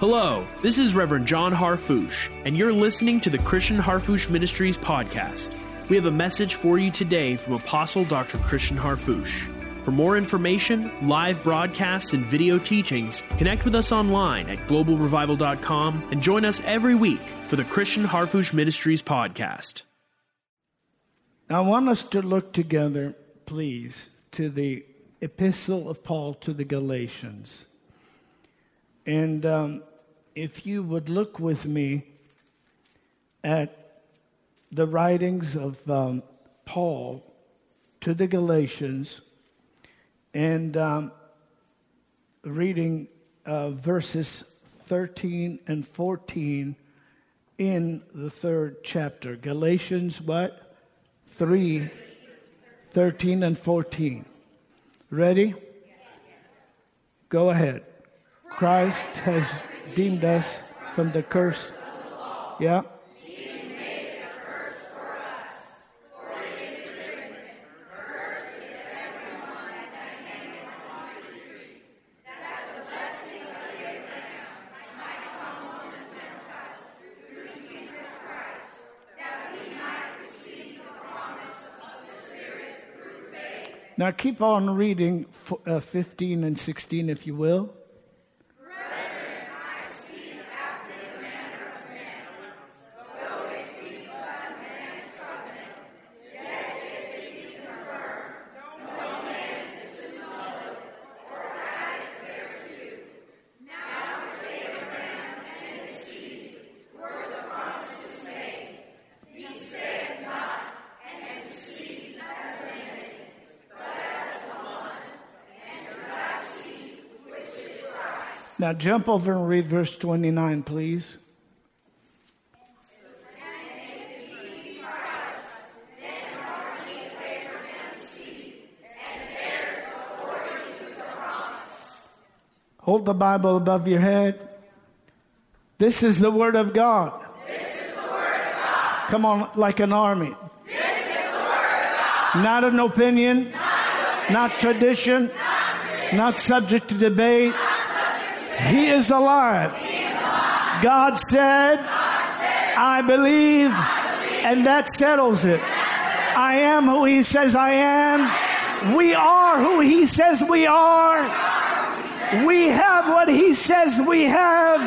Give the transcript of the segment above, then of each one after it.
Hello, this is Reverend John Harfouche, and you're listening to the Christian Harfouche Ministries podcast. We have a message for you today from Apostle Dr. Christian Harfouche. For more information, live broadcasts, and video teachings, connect with us online at globalrevival.com and join us every week for the Christian Harfouche Ministries podcast. I want us to look together, please, to the epistle of Paul to the Galatians. And um, if you would look with me at the writings of um, Paul to the Galatians and um, reading uh, verses 13 and 14 in the third chapter. Galatians, what? 3, 13 and 14. Ready? Go ahead. Christ has redeemed us from the curse. Yeah. Now keep on reading uh, 15 and 16, if you will. Jump over and read verse 29, please. Hold the Bible above your head. This is the Word of God. Come on, like an army. Not an opinion, not, tradition, not subject to debate. He is alive. God said, I believe, and that settles it. I am who He says I am. We are who He says we are. We have what He says we have.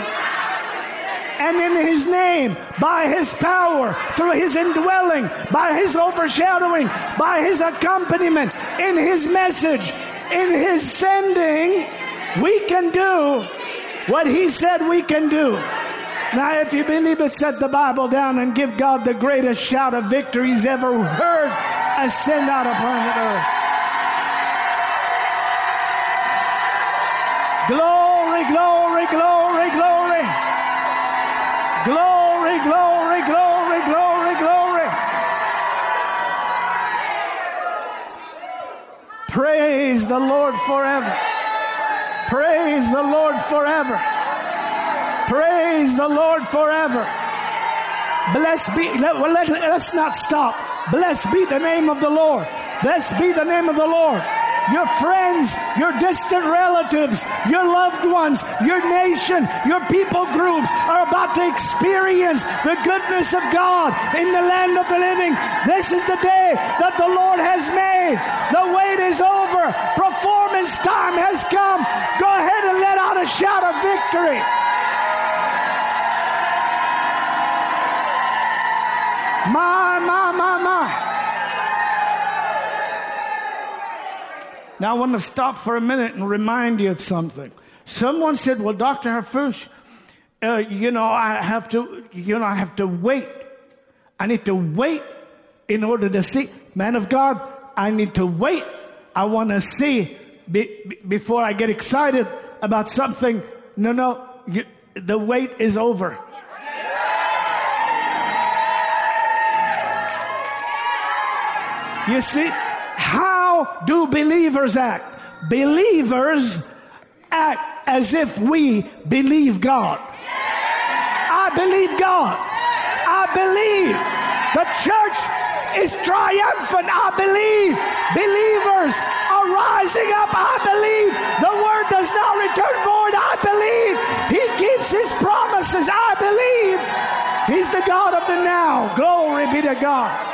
And in His name, by His power, through His indwelling, by His overshadowing, by His accompaniment, in His message, in His sending, we can do what he said we can do. Now, if you believe it, set the Bible down and give God the greatest shout of victory he's ever heard ascend out of planet Earth. Glory, glory, glory, glory. Glory, glory, glory, glory, glory. Praise the Lord forever. Praise the Lord forever. Praise the Lord forever. Be, let, let, let's not stop. Blessed be the name of the Lord. Blessed be the name of the Lord. Your friends, your distant relatives, your loved ones, your nation, your people groups are about to experience the goodness of God in the land of the living. This is the day that the Lord has made. The wait is over. Performance time has come. Go ahead and let out a shout of victory. My, my, my, my. Now, I want to stop for a minute and remind you of something. Someone said, Well, Dr. Harfouche, uh, you know, I have to, you know, I have to wait. I need to wait in order to see. Man of God, I need to wait. I want to see be, before I get excited about something. No, no, you, the wait is over. You see, do believers act? Believers act as if we believe God. I believe God. I believe. The church is triumphant. I believe. Believers are rising up. I believe. The word does not return void. I believe. He keeps his promises. I believe. He's the God of the now. Glory be to God.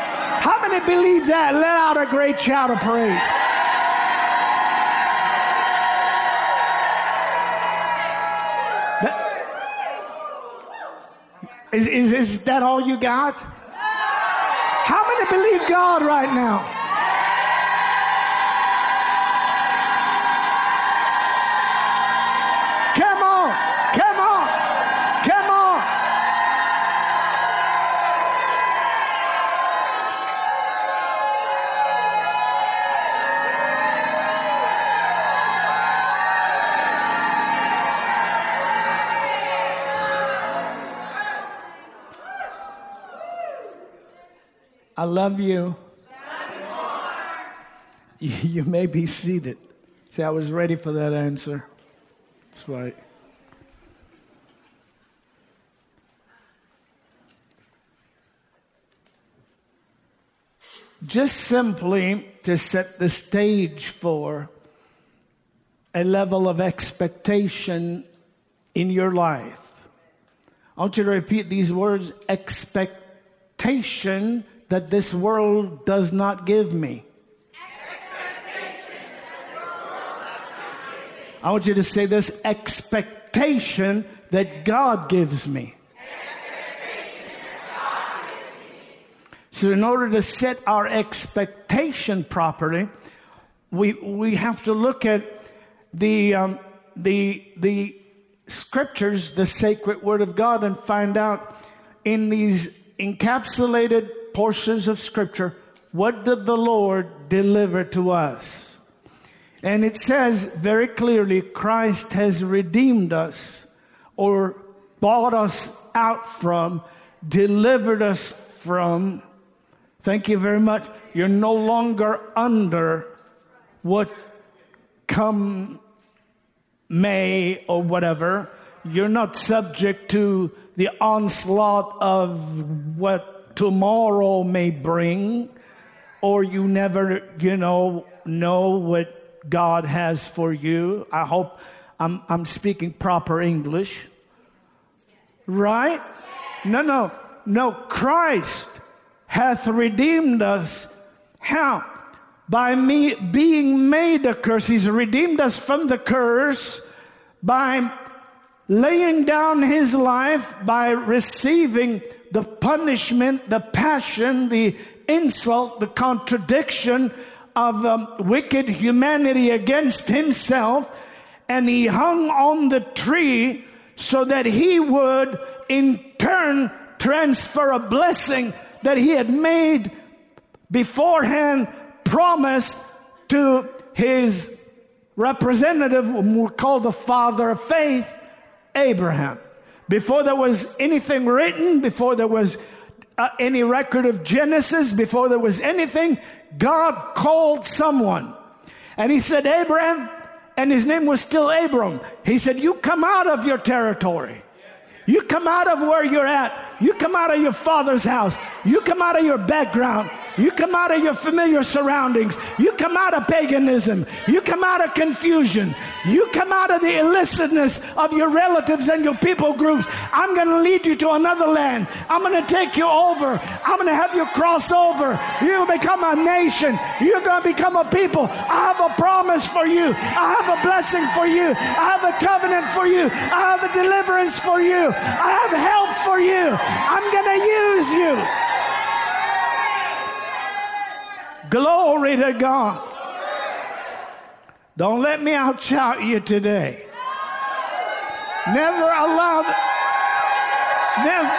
Many believe that? Let out a great shout of praise. Is, is, is that all you got? How many believe God right now? I love you. You, you may be seated. See, I was ready for that answer. That's right. Just simply to set the stage for a level of expectation in your life. I want you to repeat these words expectation that this world does not give me. I want you to say this expectation that God gives me. So, in order to set our expectation properly, we, we have to look at the, um, the, the scriptures, the sacred word of God, and find out in these encapsulated portions of scripture what did the Lord deliver to us. And it says very clearly Christ has redeemed us or bought us out from, delivered us from. Thank you very much. You're no longer under what come may or whatever. You're not subject to the onslaught of what tomorrow may bring, or you never, you know, know what God has for you. I hope I'm, I'm speaking proper English. Right? No, no, no. Christ hath redeemed us. How? By me being made a curse. He's redeemed us from the curse by laying down his life, by receiving the punishment, the passion, the insult, the contradiction of um, wicked humanity against himself, and he hung on the tree so that he would in turn transfer a blessing that he had made beforehand promise to his representative, whom we call the father of faith, Abraham. Before there was anything written, before there was uh, any record of Genesis, before there was anything, God called someone. And he said, Abraham, and his name was still Abram. He said, You come out of your territory. You come out of where you're at. You come out of your father's house. You come out of your background. You come out of your familiar surroundings. You come out of paganism. You come out of confusion. You come out of the illicitness of your relatives and your people groups. I'm going to lead you to another land. I'm going to take you over. I'm going to have you cross over. To become a nation. You're going to become a people. I have a promise for you. I have a blessing for you. I have a covenant for you. I have a deliverance for you. I have help for you. I'm going to use you. Glory to God. Don't let me outshout you today. Never allow never,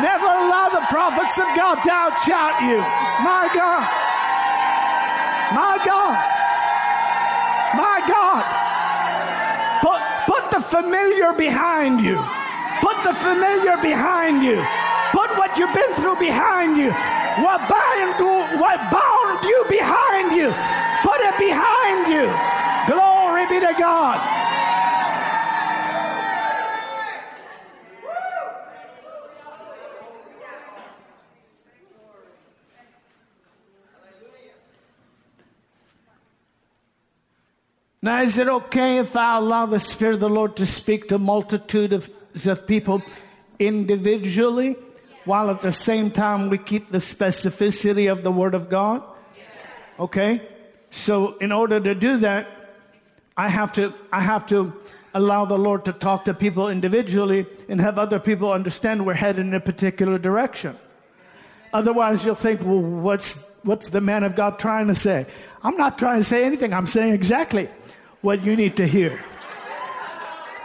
never allow the prophets of God to outshout you. My God. My God. My God. Put, put the familiar behind you. The familiar behind you. Put what you've been through behind you. What bound, what bound you behind you. Put it behind you. Glory be to God. Now, is it okay if I allow the Spirit of the Lord to speak to a multitude of, of people individually? while at the same time we keep the specificity of the Word of God? Okay? So, in order to do that, I have to, I have to allow the Lord to talk to people individually and have other people understand we're headed in a particular direction. Otherwise, you'll think, well, what's, what's the man of God trying to say? I'm not trying to say anything. I'm saying exactly what you need to hear.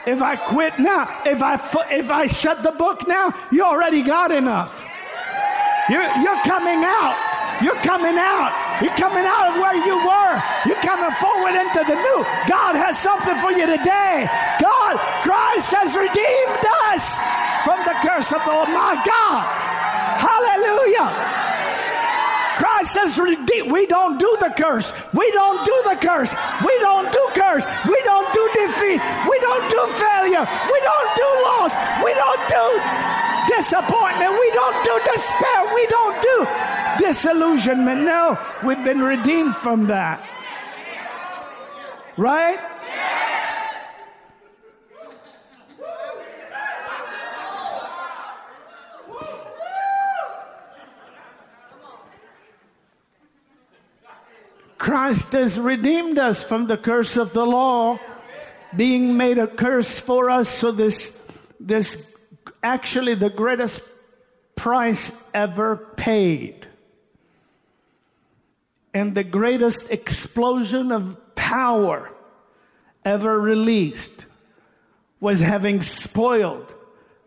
If I quit now, if I, if I shut the book now, you already got enough. You're, you're coming out. You're coming out. You're coming out of where you were. You're coming forward into the new. God has something for you today. God, Christ has redeemed us from the curse of the Lord. My God. Hallelujah. Christ says, we don't do the curse. We don't do the curse. We don't do curse. We don't do defeat. We don't do failure. We don't do loss. We don't do disappointment. We don't do despair. We don't do disillusionment. No, we've been redeemed from that. Right? Christ has redeemed us from the curse of the law, being made a curse for us. So this, this actually the greatest price ever paid. And the greatest explosion of power ever released was having spoiled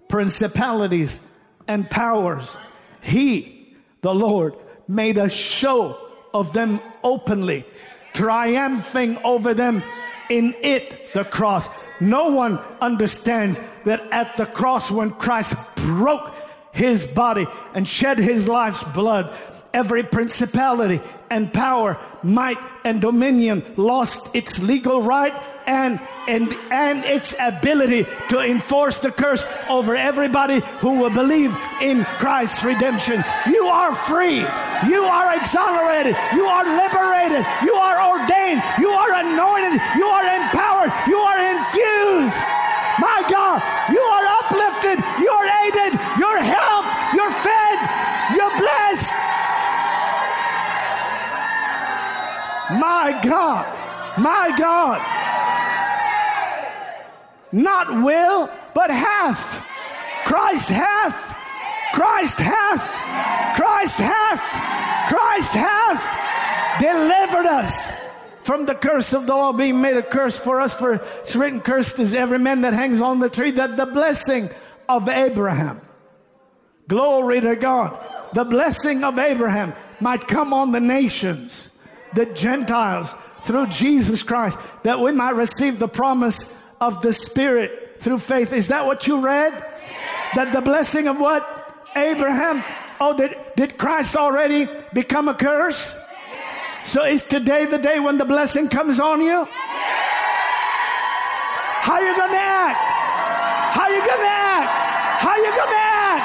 principalities and powers. He, the Lord, made a show of them openly, triumphing over them in it, the cross. No one understands that at the cross, when Christ broke his body and shed his life's blood, every principality and power, might and dominion lost its legal right and, and, and its ability to enforce the curse over everybody who will believe in Christ's redemption. You are free. You are exonerated. You are liberated. You are ordained. You are anointed. You are empowered. You are infused. My God, you are uplifted. You're aided. You're helped. You're fed. You're blessed. My God. My God. Not will, but hath. Christ hath. Christ hath. Christ hath. Christ hath delivered us from the curse of the law being made a curse for us for it's written cursed is every man that hangs on the tree that the blessing of abraham glory to god the blessing of abraham might come on the nations the gentiles through jesus christ that we might receive the promise of the Spirit through faith. Is that what you read? Yes. That the blessing of what? Abraham. Oh, did, did Christ already become a curse? Yes. So is today the day when the blessing comes on you? Yes. How are you to act? How you to act? How you to act?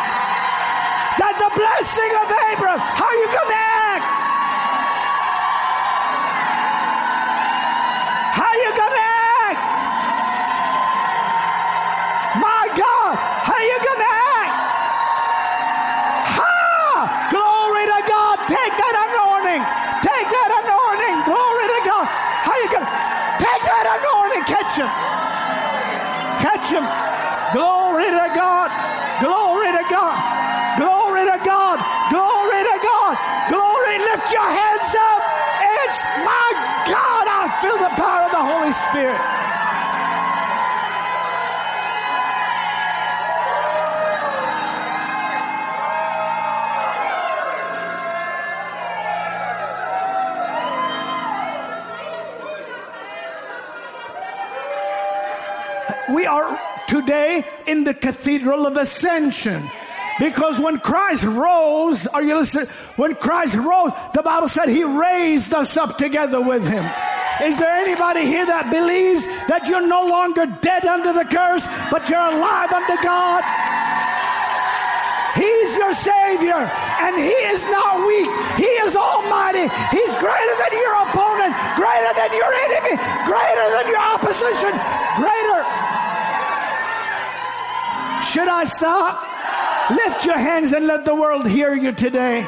That the blessing of Abraham, how you to act? Him. Glory to God. Glory to God. Glory to God. Glory to God. Glory. Lift your hands up. It's my God. I feel the power of the Holy Spirit. We are today in the cathedral of ascension. Because when Christ rose, are you listening? When Christ rose, the Bible said he raised us up together with him. Is there anybody here that believes that you're no longer dead under the curse, but you're alive under God? He's your Savior, and He is not weak. He is almighty. He's greater than your opponent, greater than your enemy, greater than your opposition, greater should I stop? Lift your hands and let the world hear you today.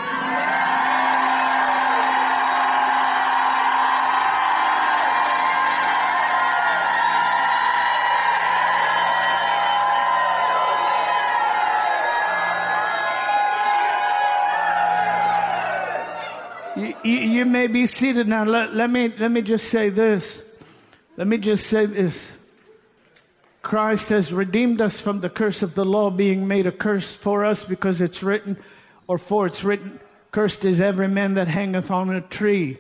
You, you, may be seated now. Let, let, me, let me just say this. Let me just say this. Christ has redeemed us from the curse of the law being made a curse for us because it's written, or for it's written, Cursed is every man that hangeth on a tree.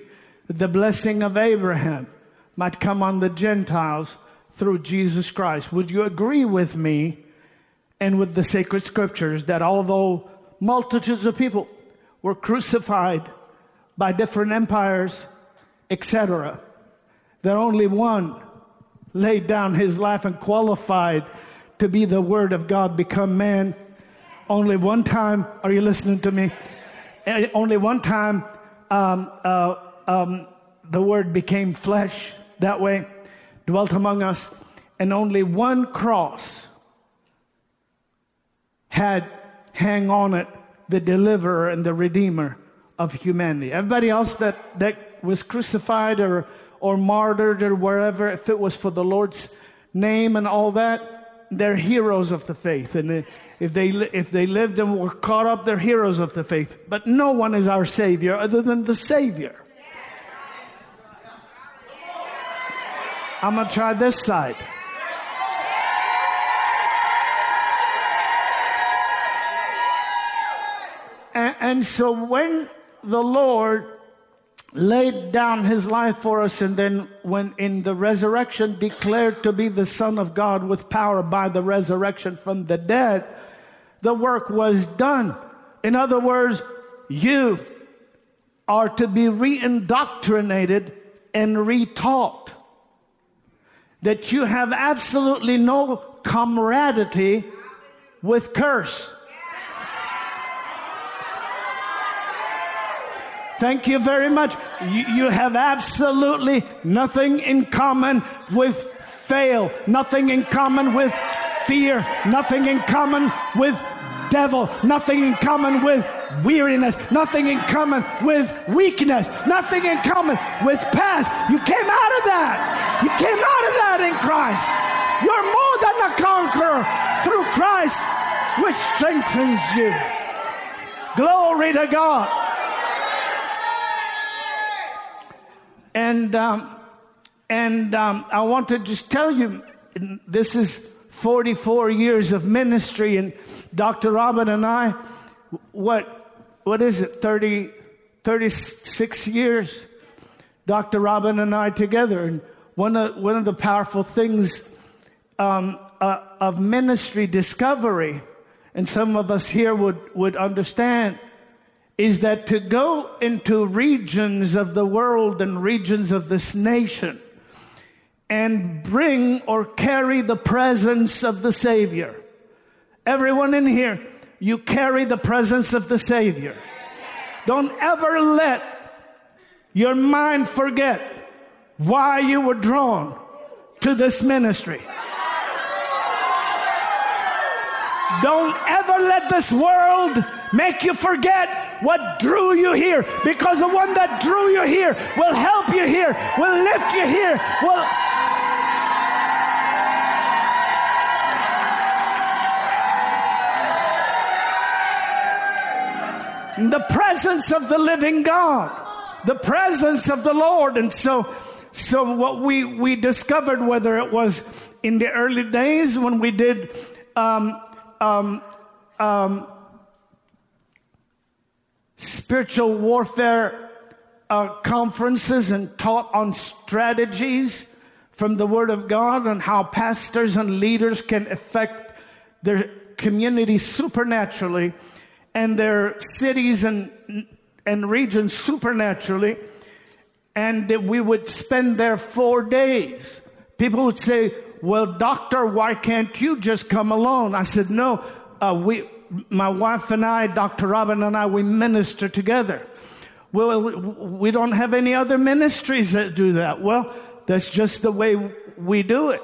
The blessing of Abraham might come on the Gentiles through Jesus Christ. Would you agree with me and with the sacred scriptures that although multitudes of people were crucified by different empires, etc., that only one laid down his life and qualified to be the Word of God become man. Only one time, are you listening to me? Only one time um, uh, um, the Word became flesh that way, dwelt among us, and only one cross had hang on it the deliverer and the redeemer of humanity. Everybody else that, that was crucified or, or martyred or wherever, if it was for the Lord's name and all that, they're heroes of the faith. And if they, if they lived and were caught up, they're heroes of the faith. But no one is our Savior other than the Savior. I'm going to try this side. And, and so when the Lord laid down his life for us and then when in the resurrection declared to be the son of god with power by the resurrection from the dead the work was done. In other words you are to be reindoctrinated and retaught. That you have absolutely no camaraderie with curse Thank you very much. You, you, have absolutely nothing in common with fail, nothing in common with fear, nothing in common with devil, nothing in common with weariness, nothing in common with weakness, nothing in common with past. You came out of that. You came out of that in Christ. You're more than a conqueror through Christ, which strengthens you. Glory to God. And, um, and um, I want to just tell you this is 44 years of ministry, and Dr. Robin and I, what, what is it, 30, 36 years? Dr. Robin and I together. And one of, one of the powerful things um, uh, of ministry discovery, and some of us here would, would understand, is that to go into regions of the world and regions of this nation and bring or carry the presence of the Savior. Everyone in here, you carry the presence of the Savior. Don't ever let your mind forget why you were drawn to this ministry. Don't ever let this world make you forget what drew you here because the one that drew you here will help you here, will lift you here, will. The presence of the living God, the presence of the Lord. And so, so what we, we discovered, whether it was in the early days when we did um, um, um, spiritual warfare uh, conferences and taught on strategies from the Word of God and how pastors and leaders can affect their communities supernaturally and their cities and, and regions supernaturally. And we would spend there four days. People would say, Well, doctor, why can't you just come alone? I said, No, uh, we, my wife and I, Dr. Robin and I, we minister together. Well, we don't have any other ministries that do that. Well, that's just the way we do it.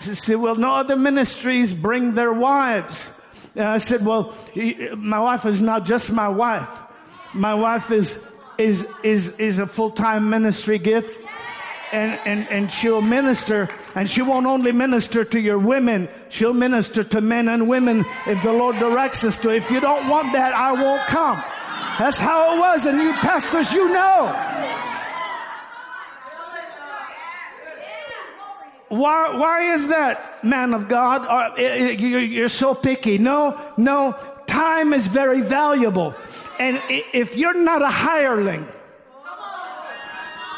Said, Well, no other ministries bring their wives. And I said, Well, my wife is not just my wife. My wife is is is is a full-time ministry gift. And, and, and she'll minister, and she won't only minister to your women, she'll minister to men and women if the Lord directs us to. If you don't want that, I won't come. That's how it was, and you pastors, you know. Why, why is that, man of God? Uh, you're so picky. No, no, time is very valuable. And if you're not a hireling,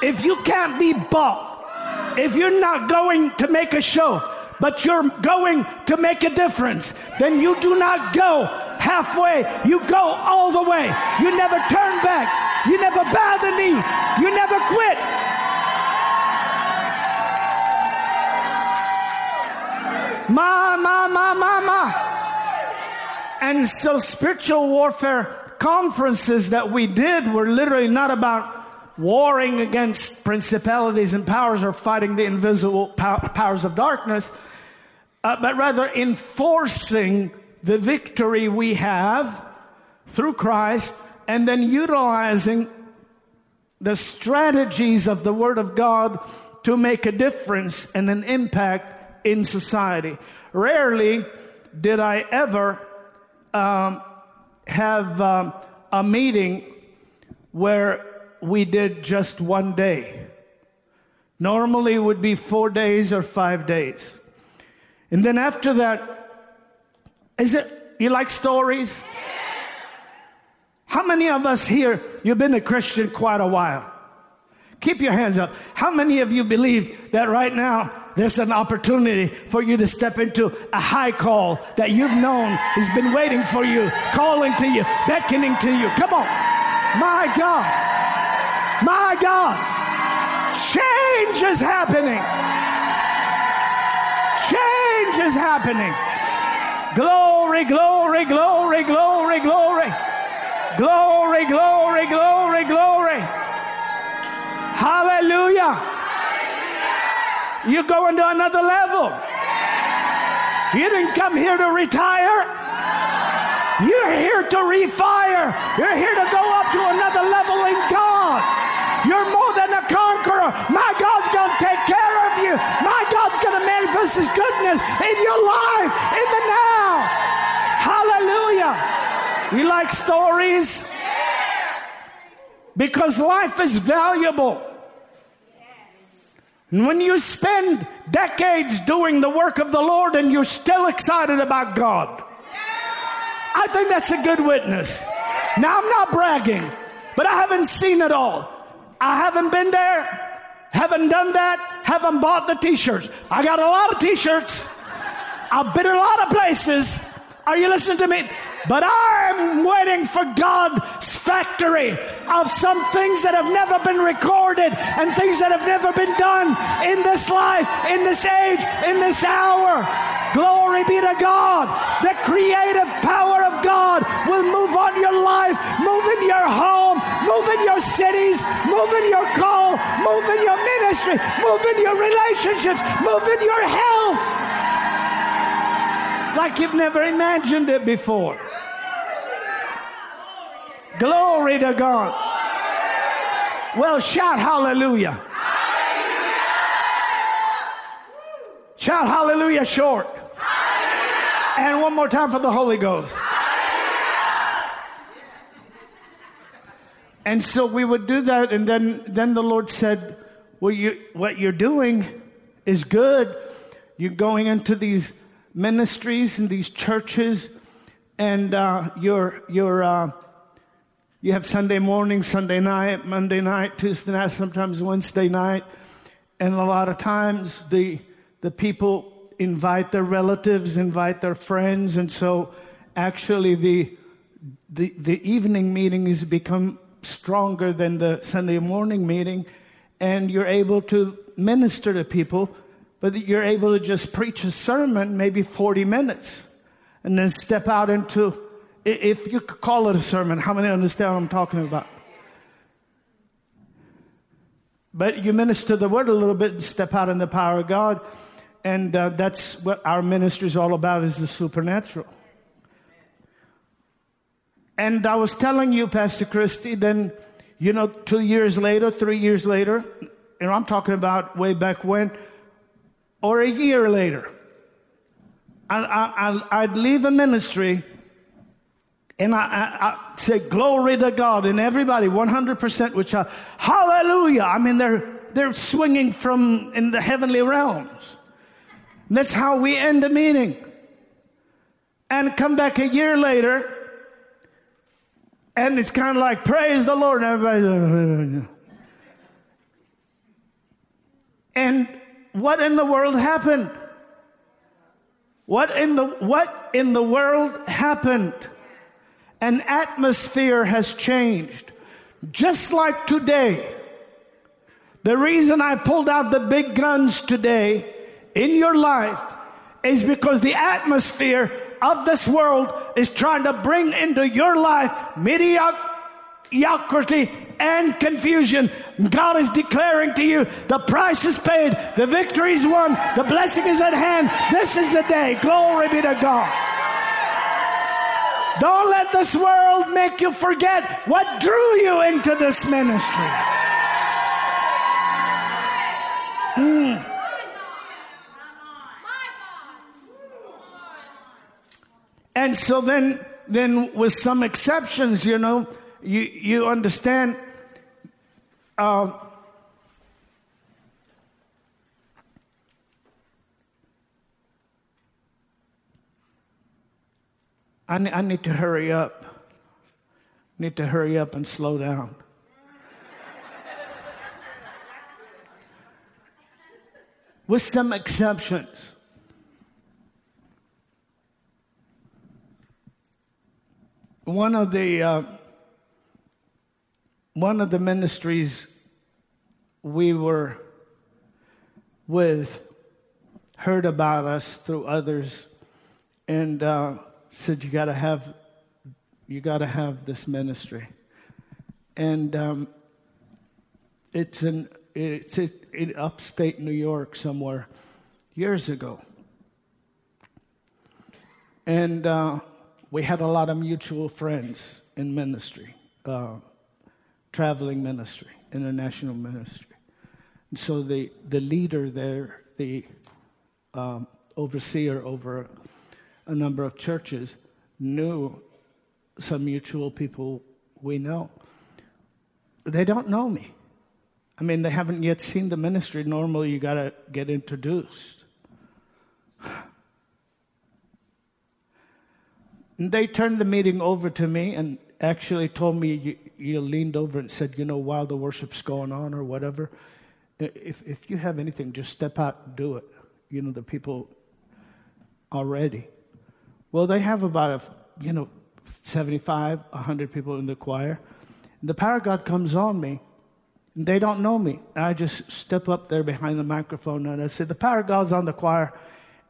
if you can't be bought, if you're not going to make a show, but you're going to make a difference, then you do not go halfway. You go all the way. You never turn back. You never bow the knee. You never quit. Ma, ma, ma, ma, ma. And so spiritual warfare conferences that we did were literally not about warring against principalities and powers or fighting the invisible powers of darkness, uh, but rather enforcing the victory we have through Christ and then utilizing the strategies of the Word of God to make a difference and an impact in society. Rarely did I ever um, have um, a meeting where we did just one day. Normally it would be four days or five days. And then after that, is it, you like stories? How many of us here, you've been a Christian quite a while? Keep your hands up. How many of you believe that right now there's an opportunity for you to step into a high call that you've known has been waiting for you, calling to you, beckoning to you. Come on. My God. My God. Change is happening. Change is happening. Glory, glory, glory, glory, glory. Glory, glory, glory, glory. Hallelujah. You're going to another level. You didn't come here to retire. You're here to refire. You're here to go up to another level in God. You're more than a conqueror. My God's going to take care of you. My God's going to manifest His goodness in your life, in the now. Hallelujah. You like stories? Because life is valuable. And when you spend decades doing the work of the Lord and you're still excited about God, I think that's a good witness. Now, I'm not bragging, but I haven't seen it all. I haven't been there, haven't done that, haven't bought the t shirts. I got a lot of t shirts. I've been in a lot of places. Are you listening to me? But I'm waiting for God's factory of some things that have never been recorded and things that have never been done in this life, in this age, in this hour. Glory be to God. The creative power of God will move on your life, move in your home, move in your cities, move in your call, move in your ministry, move in your relationships, move in your health like you've never imagined it before. Glory to God. Well, shout hallelujah. Shout hallelujah short. And one more time for the Holy Ghost. And so we would do that, and then, then the Lord said, Well, you, what you're doing is good. You're going into these ministries and these churches, and uh, you're, you're, uh, you have Sunday morning, Sunday night, Monday night, Tuesday night, sometimes Wednesday night. And a lot of times the, the people invite their relatives, invite their friends. And so actually the, the, the evening meetings become stronger than the Sunday morning meeting. And you're able to minister to people, but you're able to just preach a sermon, maybe 40 minutes, and then step out into if you could call it a sermon, how many understand what I'm talking about? But you minister the word a little bit and step out in the power of God. and uh, that's what our ministry is all about is the supernatural. And I was telling you, Pastor Christie, then, you know, two years later, three years later, and I'm talking about way back when, or a year later, I, I, I'd leave a ministry and I, I, I, say, Glory to God. And everybody, 100% would shout, Hallelujah. I mean, they're, they're swinging from in the heavenly realms. And that's how we end the meeting. And come back a year later, and it's kind of like, Praise the Lord. And everybody, and what in the world happened? What in the, what in the world happened? An atmosphere has changed. Just like today. The reason I pulled out the big guns today in your life is because the atmosphere of this world is trying to bring into your life mediocrity and confusion. God is declaring to you the price is paid, the victory is won, the blessing is at hand. This is the day. Glory be to God. Don't let this world make you forget what drew you into this ministry. Mm. And so then, then with some exceptions, you know, you, you understand. Um, I, I need to hurry up. Need to hurry up and slow down. With some exceptions. One of the uh, one of the ministries we were with heard about us through others and uh, said you got to have you got to have this ministry. And um, it's in it's in upstate new york somewhere years ago. And uh, we had a lot of mutual friends in ministry uh, traveling ministry international ministry. And so the, the leader there the um, overseer over a number of churches knew some mutual people we know. They don't know me. I mean, they haven't yet seen the ministry. Normally, you got to get introduced. And they turned the meeting over to me and actually told me, you, you, leaned over and said, you know, while the worship's going on or whatever, if, if you have anything, just step out and do it. You know, the people are ready. Well, they have about, a, you know, 75, 100 people in the choir. The power of God comes on me, and they don't know me. And I just step up there behind the microphone and I say, The power of God's on the choir.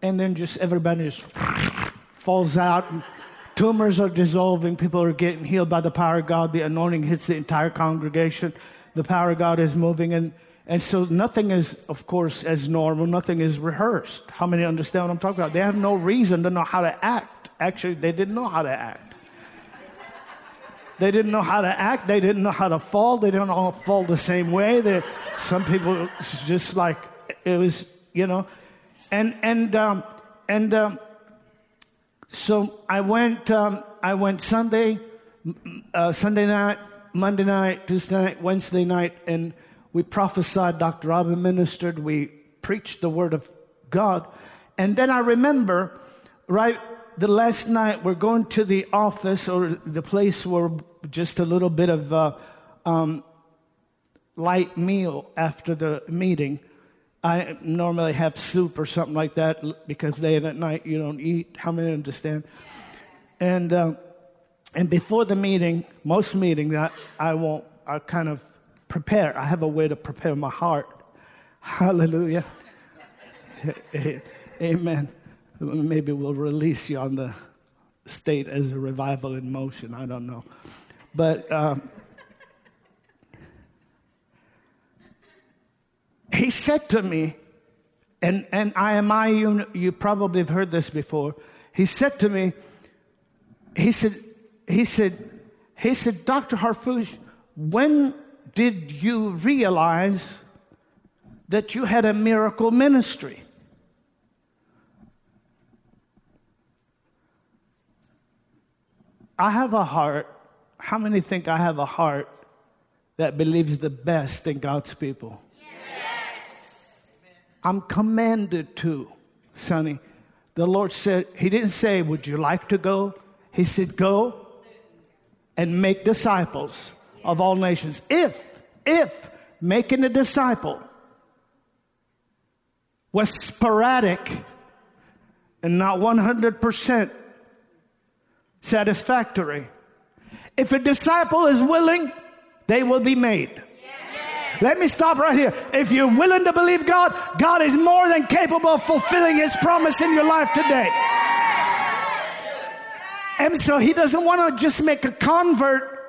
And then just everybody just falls out. Tumors are dissolving. People are getting healed by the power of God. The anointing hits the entire congregation. The power of God is moving. And, and so nothing is, of course, as normal. Nothing is rehearsed. How many understand what I'm talking about? They have no reason to know how to act. Actually, they didn't know how to act. They didn't know how to act. They didn't know how to fall. They didn't all fall the same way. They, some people just like it was, you know, and and um, and um, so I went. Um, I went Sunday, uh, Sunday night, Monday night, Tuesday night, Wednesday night, and we prophesied. Dr. Robin ministered. We preached the word of God, and then I remember, right the last night we're going to the office or the place where just a little bit of uh, um, light meal after the meeting. I normally have soup or something like that because late at night you don't eat. How many understand? And uh, and before the meeting, most meetings I, I won't. I kind of prepare. I have a way to prepare my heart. Hallelujah. Amen. Maybe we'll release you on the state as a revival in motion. I don't know. But um, he said to me, and, and IMI, you, you probably have heard this before. He said to me, he said, he said, he said, Dr. Harfouche, when did you realize that you had a miracle ministry? I have a heart. How many think I have a heart that believes the best in God's people? Yes. I'm commanded to, Sonny. The Lord said, He didn't say, Would you like to go? He said, Go and make disciples of all nations. If, if making a disciple was sporadic and not 100% satisfactory, if a disciple is willing, they will be made. Let me stop right here. If you're willing to believe God, God is more than capable of fulfilling His promise in your life today. And so He doesn't want to just make a convert,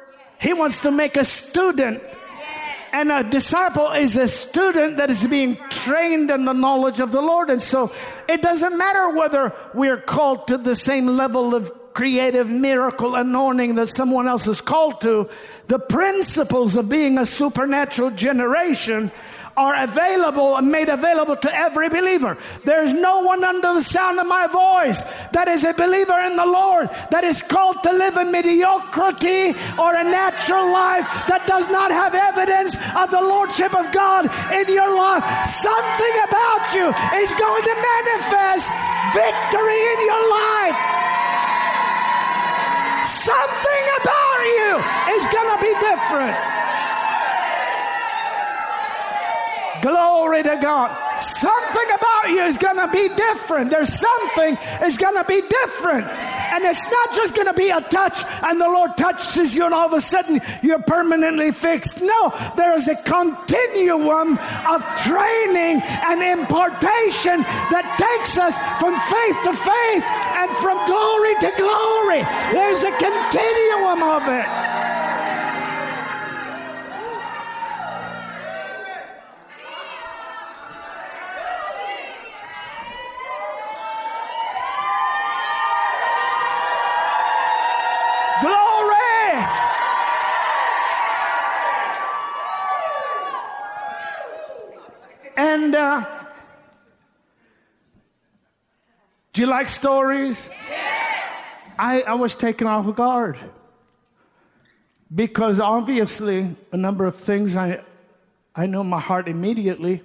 He wants to make a student. And a disciple is a student that is being trained in the knowledge of the Lord. And so it doesn't matter whether we're called to the same level of creative miracle anointing that someone else is called to, the principles of being a supernatural generation are available and made available to every believer. There's no one under the sound of my voice that is a believer in the Lord that is called to live in mediocrity or a natural life that does not have evidence of the Lordship of God in your life. Something about you is going to manifest victory in your life. Something about you is going to be different. Glory to God. Something about you is going to be different. There's something is going to be different. And it's not just going to be a touch and the Lord touches you and all of a sudden you're permanently fixed. No, there is a continuum of training and impartation that takes us from faith to faith and from glory to glory. There's a continuum of it. Do you like stories? Yes. I, I was taken off guard because obviously a number of things I, I know my heart immediately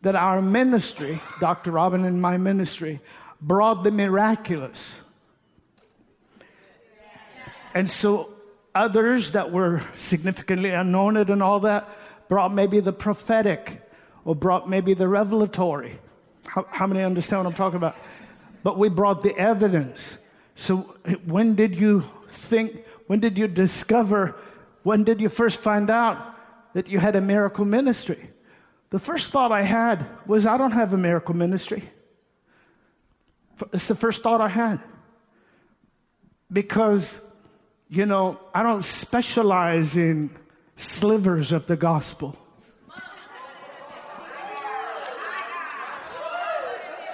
that our ministry, Dr. Robin and my ministry, brought the miraculous. And so others that were significantly anointed and all that brought maybe the prophetic or brought maybe the revelatory. How, how many understand what I'm talking about? But we brought the evidence. So, when did you think, when did you discover, when did you first find out that you had a miracle ministry? The first thought I had was, I don't have a miracle ministry. It's the first thought I had. Because, you know, I don't specialize in slivers of the gospel.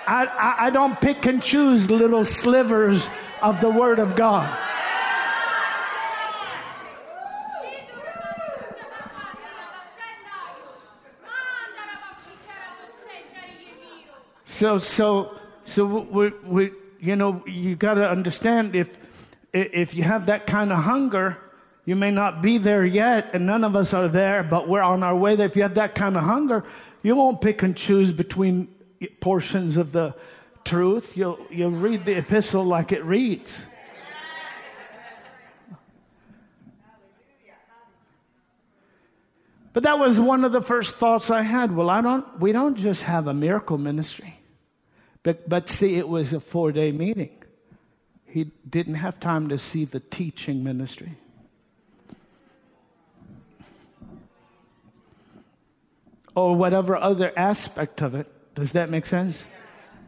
I, I, I don't pick and choose little slivers of the Word of God. So, so, so we, we, you know, you got to understand if, if you have that kind of hunger, you may not be there yet, and none of us are there, but we're on our way there. If you have that kind of hunger, you won't pick and choose between portions of the truth. You'll, you'll read the epistle like it reads. But that was one of the first thoughts I had. Well, I don't, we don't just have a miracle ministry. But, but see, it was a four day meeting. He didn't have time to see the teaching ministry. Or whatever other aspect of it. Does that make sense?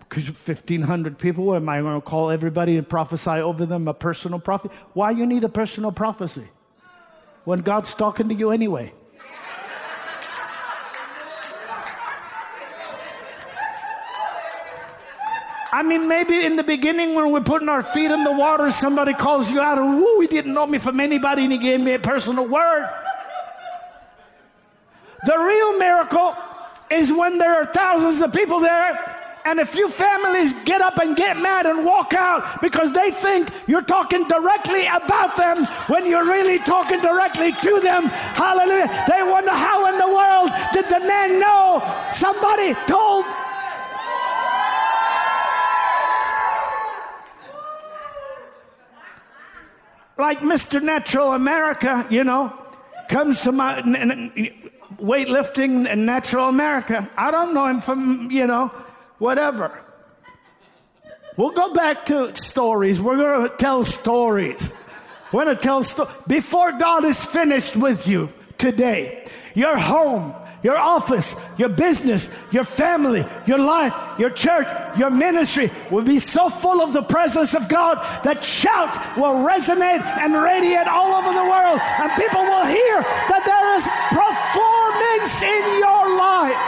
Because 1,500 people, am I going to call everybody and prophesy over them a personal prophet? Why you need a personal prophecy? When God's talking to you anyway. I mean, maybe in the beginning when we're putting our feet in the water, somebody calls you out and, woo, he didn't know me from anybody and he gave me a personal word. The real miracle is when there are thousands of people there and a few families get up and get mad and walk out because they think you're talking directly about them when you're really talking directly to them. Hallelujah. They wonder how in the world did the man know somebody told like Mr. Natural America, you know, comes to my weightlifting and Natural America. I don't know him from, you know, whatever. We'll go back to stories. We're going to tell stories. We're going to tell stories. Before God is finished with you today, your home, your office, your business, your family, your life, your church, your ministry will be so full of the presence of God that shouts will resonate and radiate all over the world, and people will hear that there is performance in your life.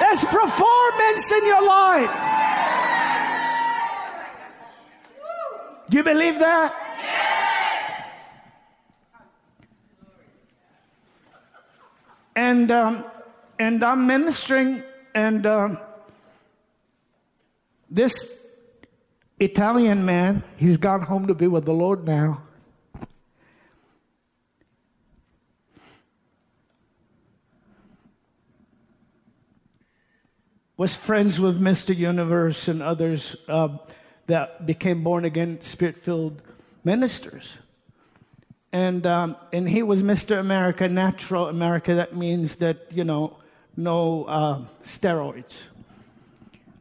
There's performance in your life. Do you believe that? and um, and I'm ministering, and um, this Italian man, he's gone home to be with the Lord now. Was friends with Mr. Universe and others uh, that became born again, spirit filled ministers and um, and he was Mr. America, Natural America. That means that you know, no uh, steroids.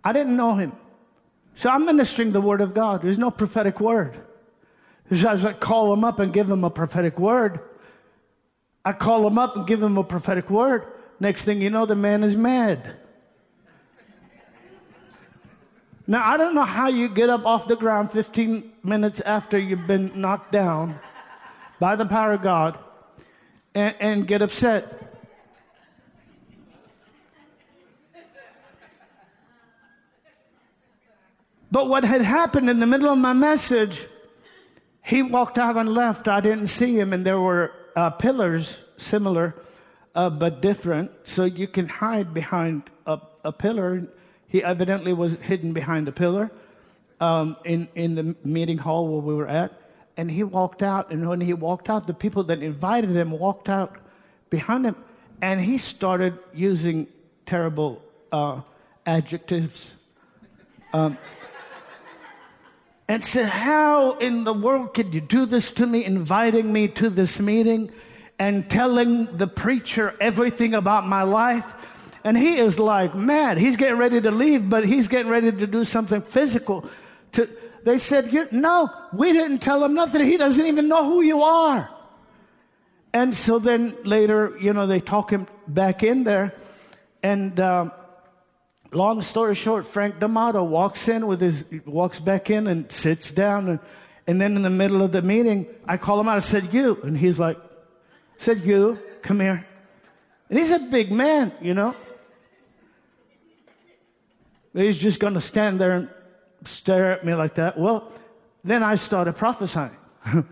I didn't know him, so I'm ministering the word of God. There's no prophetic word. So I like, call him up and give him a prophetic word. I call him up and give him a prophetic word. Next thing you know, the man is mad. Now, I don't know how you get up off the ground 15 minutes after you've been knocked down by the power of God and, and get upset. But what had happened in the middle of my message, he walked out and left. I didn't see him, and there were uh, pillars similar uh, but different, so you can hide behind a, a, pillar. He evidently was hidden behind a pillar um, in, in the meeting hall where we were at and he walked out. And when he walked out, the people that invited him walked out behind him, and he started using terrible uh, adjectives. Um, and said, How in the world could you do this to me, inviting me to this meeting and telling the preacher everything about my life? And he is like mad. He's getting ready to leave, but he's getting ready to do something physical to, they said, No, we didn't tell him nothing. He doesn't even know who you are. And so then later, you know, they talk him back in there. And um, long story short, Frank D'Amato walks in with his, walks back in and sits down. And, and then in the middle of the meeting, I call him out. I said, You. And he's like, said, You, come here. And he's a big man, you know. He's just going to stand there and stare at me like that. Well, then I started prophesying. I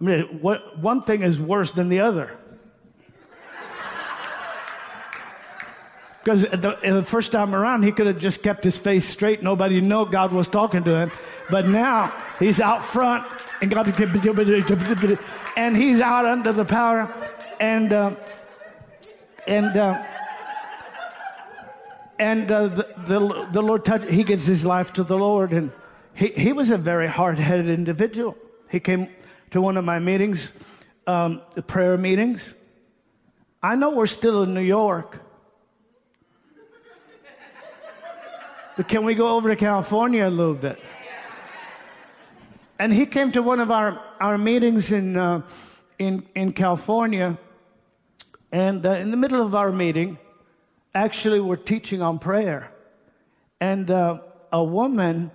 mean, what, one thing is worse than the other. Because the, the, first time around, he could have just kept his face straight. Nobody knew God was talking to him. But now he's out front, and God and he's out under the power, and uh, and. Uh, and uh, the, the, the, Lord touched, he gives his life to the Lord. And he, he was a very hard headed individual. He came to one of my meetings, um, the prayer meetings. I know we're still in New York. But can we go over to California a little bit? And he came to one of our, our meetings in, uh, in, in California. And uh, in the middle of our meeting, actually we're teaching on prayer. And uh, a woman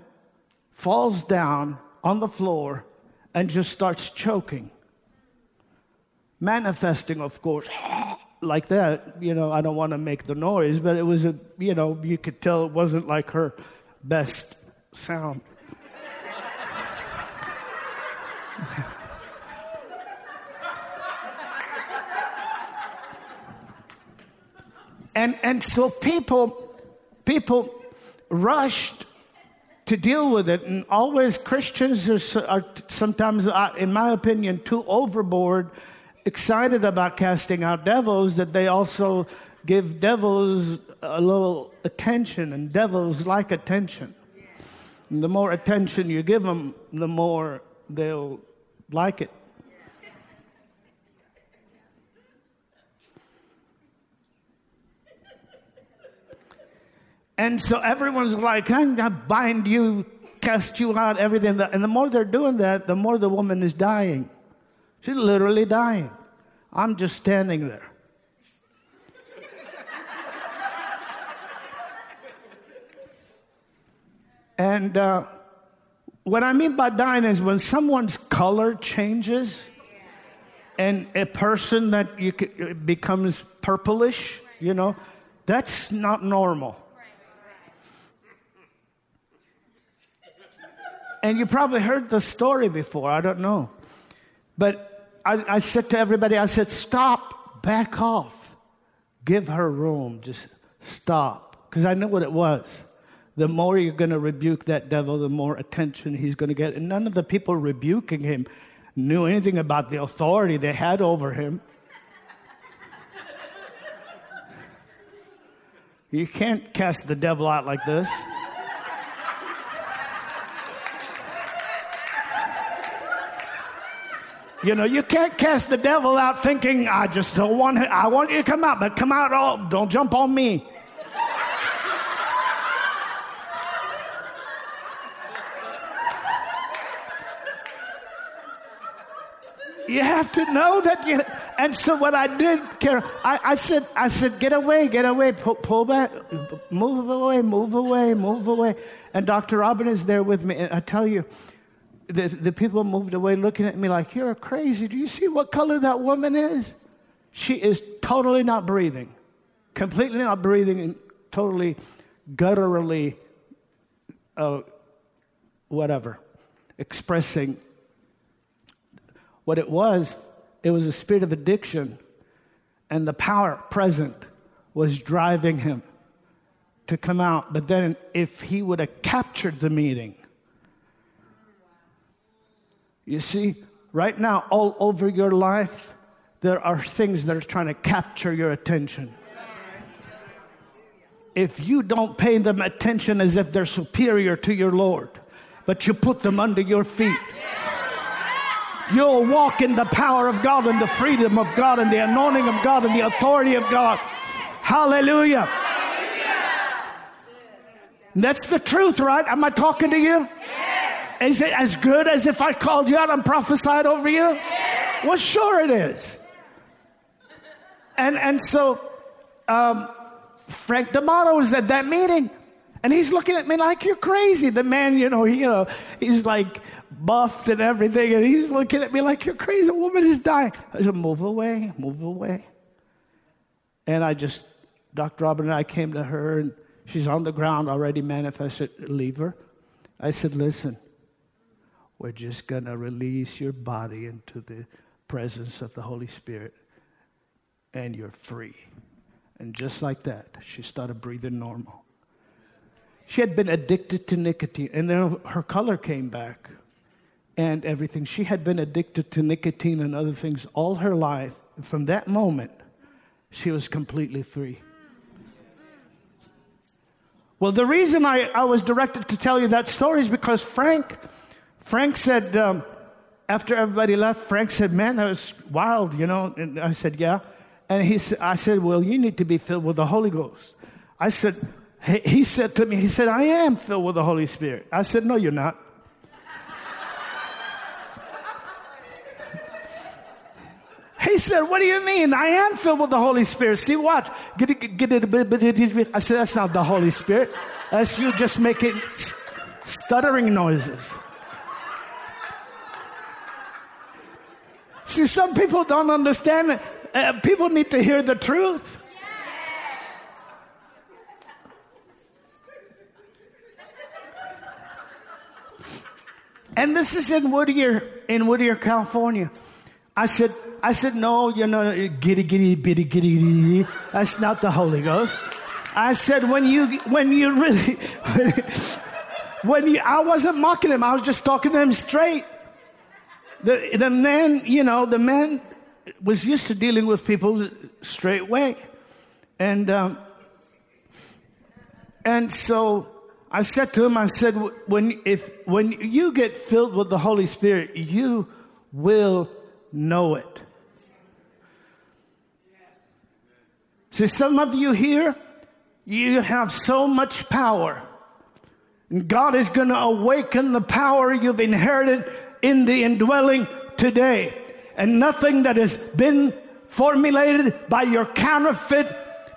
falls down on the floor and just starts choking. Manifesting, of course. Like that. You know, I don't want to make the noise, but it was a, you know, you could tell it wasn't like her best sound. and and so people people rushed to deal with it and always christians are, are sometimes uh, in my opinion too overboard excited about casting out devils that they also give devils a little attention and devils like attention and the more attention you give them the more they'll like it And so everyone's like, I'm going to bind you, cast you out, everything. And the more they're doing that, the more the woman is dying. She's literally dying. I'm just standing there. and uh, what I mean by dying is when someone's color changes and a person that you becomes purplish, you know, that's not normal. And you probably heard the story before, I don't know. But I, I said to everybody, I said, stop, back off, give her room, just stop. Because I know what it was. The more you're going to rebuke that devil, the more attention he's going to get. And none of the people rebuking him knew anything about the authority they had over him. you can't cast the devil out like this. You know, you can't cast the devil out thinking, I just don't want it. I want you to come out, but come out all, don't jump on me. you have to know that you and so what i did Karen, I, I said i said get away get away pull, pull, back move away move away move away and dr robin is there with me and i tell you the, the people moved away looking at me like, You're crazy. Do you see what color that woman is? She is totally not breathing, completely not breathing, and totally gutturally, uh, whatever, expressing what it was. It was a spirit of addiction, and the power present was driving him to come out. But then, if he would have captured the meeting, you see, right now, all over your life, there are things that are trying to capture your attention. If you don't pay them attention as if they're superior to your Lord, but you put them under your feet, you'll walk in the power of God and the freedom of God and the anointing of God and the authority of God. Hallelujah. That's the truth, right? Am I talking to you? Is it as good as if I called you out and prophesied over you? Well, sure it is. And, and so um, Frank D'Amato was at that meeting, and he's looking at me like you're crazy. The man, you know, he, you know, he's like buffed and everything, and he's looking at me like you're crazy. The woman is dying. I said, move away, move away. And I just, Dr. Robin and I came to her, and she's on the ground already manifested. Leave her. I said, listen, we're just going to release your body into the presence of the Holy Spirit, and you're free. And just like that, she started breathing normal. She had been addicted to nicotine, and then her color came back and everything. She had been addicted to nicotine and other things all her life. And from that moment, she was completely free. Well, the reason I, I was directed to tell you that story is because Frank Frank said, um, after everybody left, Frank said, Man, that was wild, you know. And I said, Yeah. And he I said, Well, you need to be filled with the Holy Ghost. I said, He said to me, He said, I am filled with the Holy Spirit. I said, No, you're not. He said, What do you mean? I am filled with the Holy Spirit. See, what? Get it, I said, That's not the Holy Spirit. That's you just making stuttering noises. See, some people don't understand Uh, people need to hear the truth. And this is in Whittier, in Whittier, California. I said, I said, no, you know, giddy, giddy, bitty, giddy, giddy. That's not the Holy Ghost. I said, when you, when you really, when you, I wasn't mocking him. I was just talking to him straight. The, the man, you know, the man was used to dealing with people straight way. And, um, and so I said to him, I said, when, if, when you get filled with the Holy Spirit, you will know it. See, some of you here, you have so much power. And God is going to awaken the power you've inherited in the indwelling today. And nothing that has been formulated by your counterfeit,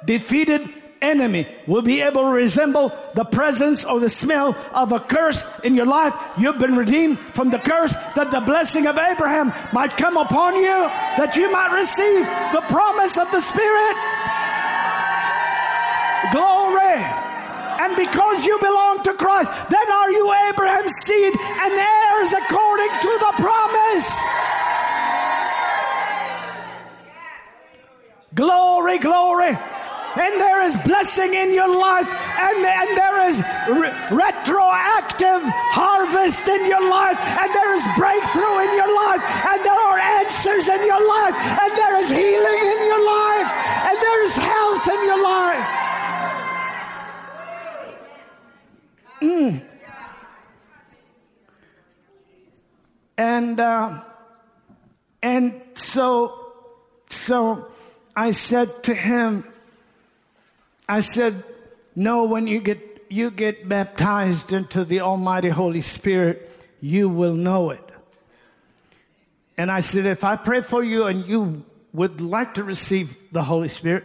defeated enemy will be able to resemble the presence or the smell of a curse in your life. You've been redeemed from the curse that the blessing of Abraham might come upon you, that you might receive the promise of the Spirit. Glory. And because you belong to Christ, then are you Abraham's seed and heirs according to the promise. Glory, glory and there is blessing in your life, and, and there is re- retroactive harvest in your life, and there is breakthrough in your life, and there are answers in your life, and there is healing in your life, and there is health in your life. Mm. And uh, and so so I said to him, I said, No, when you get, you get baptized into the Almighty Holy Spirit, you will know it. And I said, If I pray for you and you would like to receive the Holy Spirit,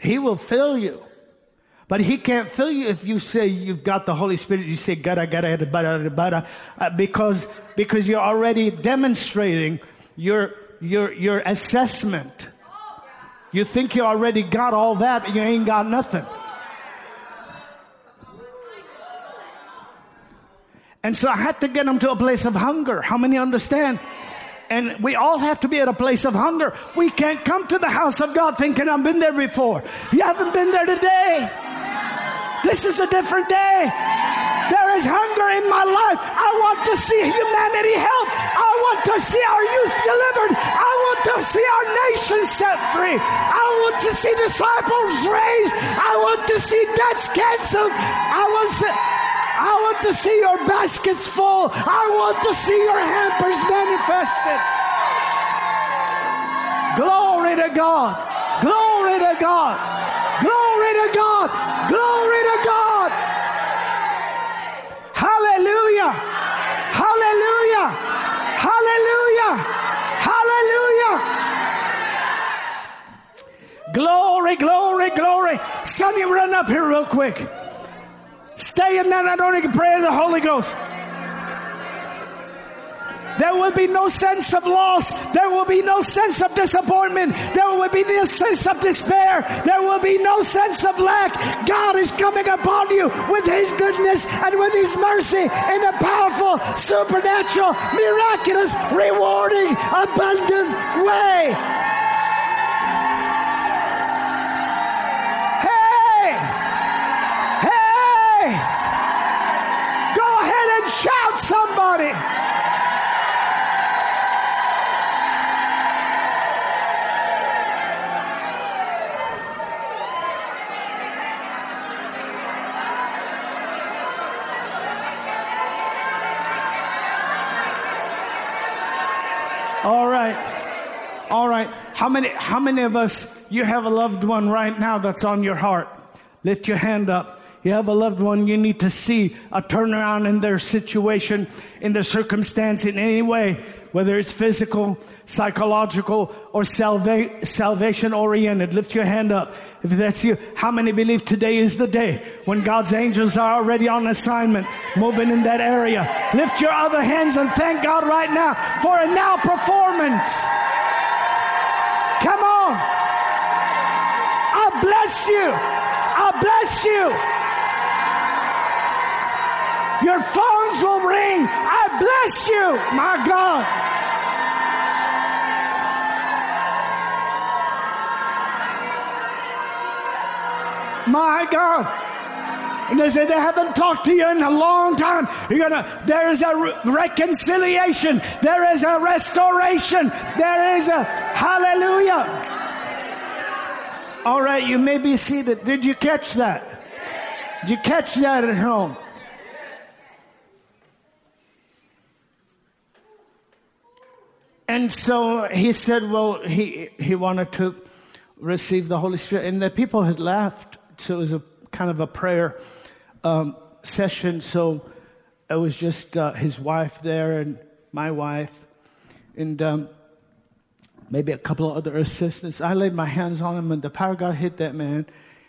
He will fill you. But he can't fill you if you say you've got the Holy Spirit. You say gada gada bada bada, uh, because because you're already demonstrating your your your assessment you think you already got all that, but you ain't got nothing. And so I had to get them to a place of hunger. How many understand? And we all have to be at a place of hunger. We can't come to the house of God thinking I've been there before. You haven't been there today. This is a different day. There is hunger in my life. I want to see humanity help. I want to see our youth delivered. I want to see our nation set free. I want to see disciples raised. I want to see debts canceled. I want to, I want to see your baskets full. I want to see your hampers manifested. Glory to God. Glory to God. Glory to God. Glory to God. Hallelujah. Hallelujah. Hallelujah. Hallelujah. Glory, glory, glory. Sonny, run up here real quick. Stay in that anointing prayer of the Holy Ghost. There will be no sense of loss. There will be no sense of disappointment. There will be no sense of despair. There will be no sense of lack. God is coming upon you with His goodness and with His mercy in a powerful, supernatural, miraculous, rewarding, abundant way. Hey! Hey! Go ahead and shout somebody. How many how many of us you have a loved one right now that's on your heart? Lift your hand up. You have a loved one, you need to see a turnaround in their situation, in their circumstance in any way, whether it's physical, psychological, or salva- salvation oriented. Lift your hand up. If that's you, how many believe today is the day when God's angels are already on assignment, moving in that area? Lift your other hands and thank God right now for a now performance. Bless you. I'll bless you. Your phones will ring. I bless you, my God. My God. And they say they haven't talked to you in a long time. You're gonna. There is a re- reconciliation. There is a restoration. There is a hallelujah. All right, you may be seated. Did you catch that? Did you catch that at home? And so he said, well, he, he wanted to receive the Holy Spirit. And the people had left. So it was a kind of a prayer um, session. So it was just uh, his wife there and my wife. And um, maybe a couple of other assistants. I laid my hands on him, and the power of God hit that man.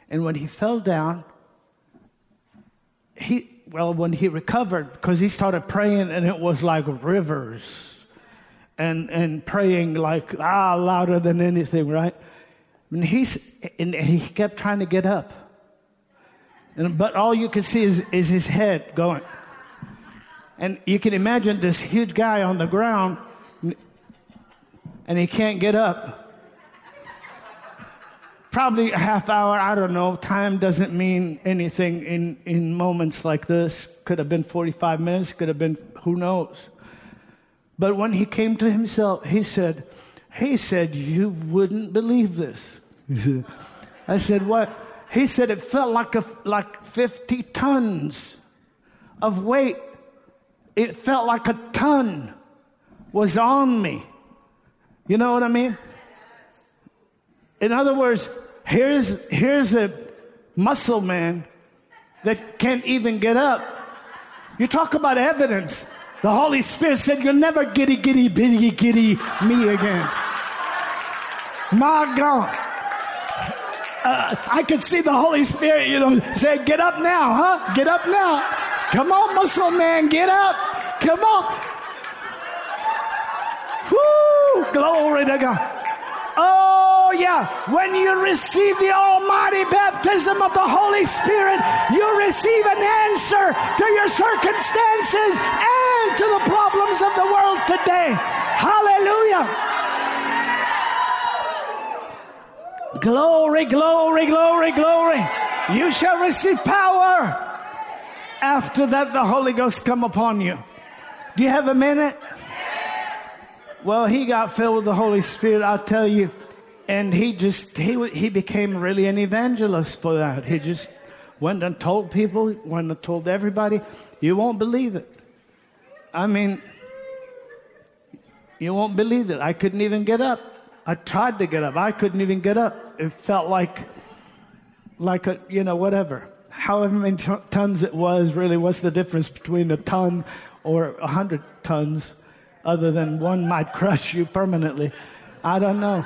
And when he fell down, he, well, when he recovered, because he started praying, and it was like rivers and, and praying like, ah, louder than anything, right? And, he's, and he kept trying to get up. And, but all you could see is, is his head going. And you can imagine this huge guy on the ground, and he can't get up. Probably a half hour, I don't know. Time doesn't mean anything in, in moments like this. Could have been 45 minutes, could have been who knows. But when he came to himself, he said, He said, You wouldn't believe this. I said, What? He said, It felt like, a, like 50 tons of weight. It felt like a ton was on me. You know what I mean? In other words, here's, here's a muscle man that can't even get up. You talk about evidence. The Holy Spirit said, You'll never giddy, giddy, bitty, giddy me again. My God. Uh, I could see the Holy Spirit, you know, say, Get up now, huh? Get up now. Come on, muscle man, get up. Come on. Glory to God. Oh, yeah. When you receive the almighty baptism of the Holy Spirit, you receive an answer to your circumstances and to the problems of the world today. Hallelujah. Glory, glory, glory, glory. You shall receive power. After that, the Holy Ghost come upon you. Do you have a minute? Well, he got filled with the Holy Spirit, I'll tell you. And he just, he, he became really an evangelist for that. He just went and told people, went and told everybody. You won't believe it. I mean, you won't believe it. I couldn't even get up. I tried to get up. I couldn't even get up. It felt like, like a, you know, whatever. However many t- tons it was, really, what's the difference between a ton or a hundred tons? Other than one might crush you permanently. I don't know.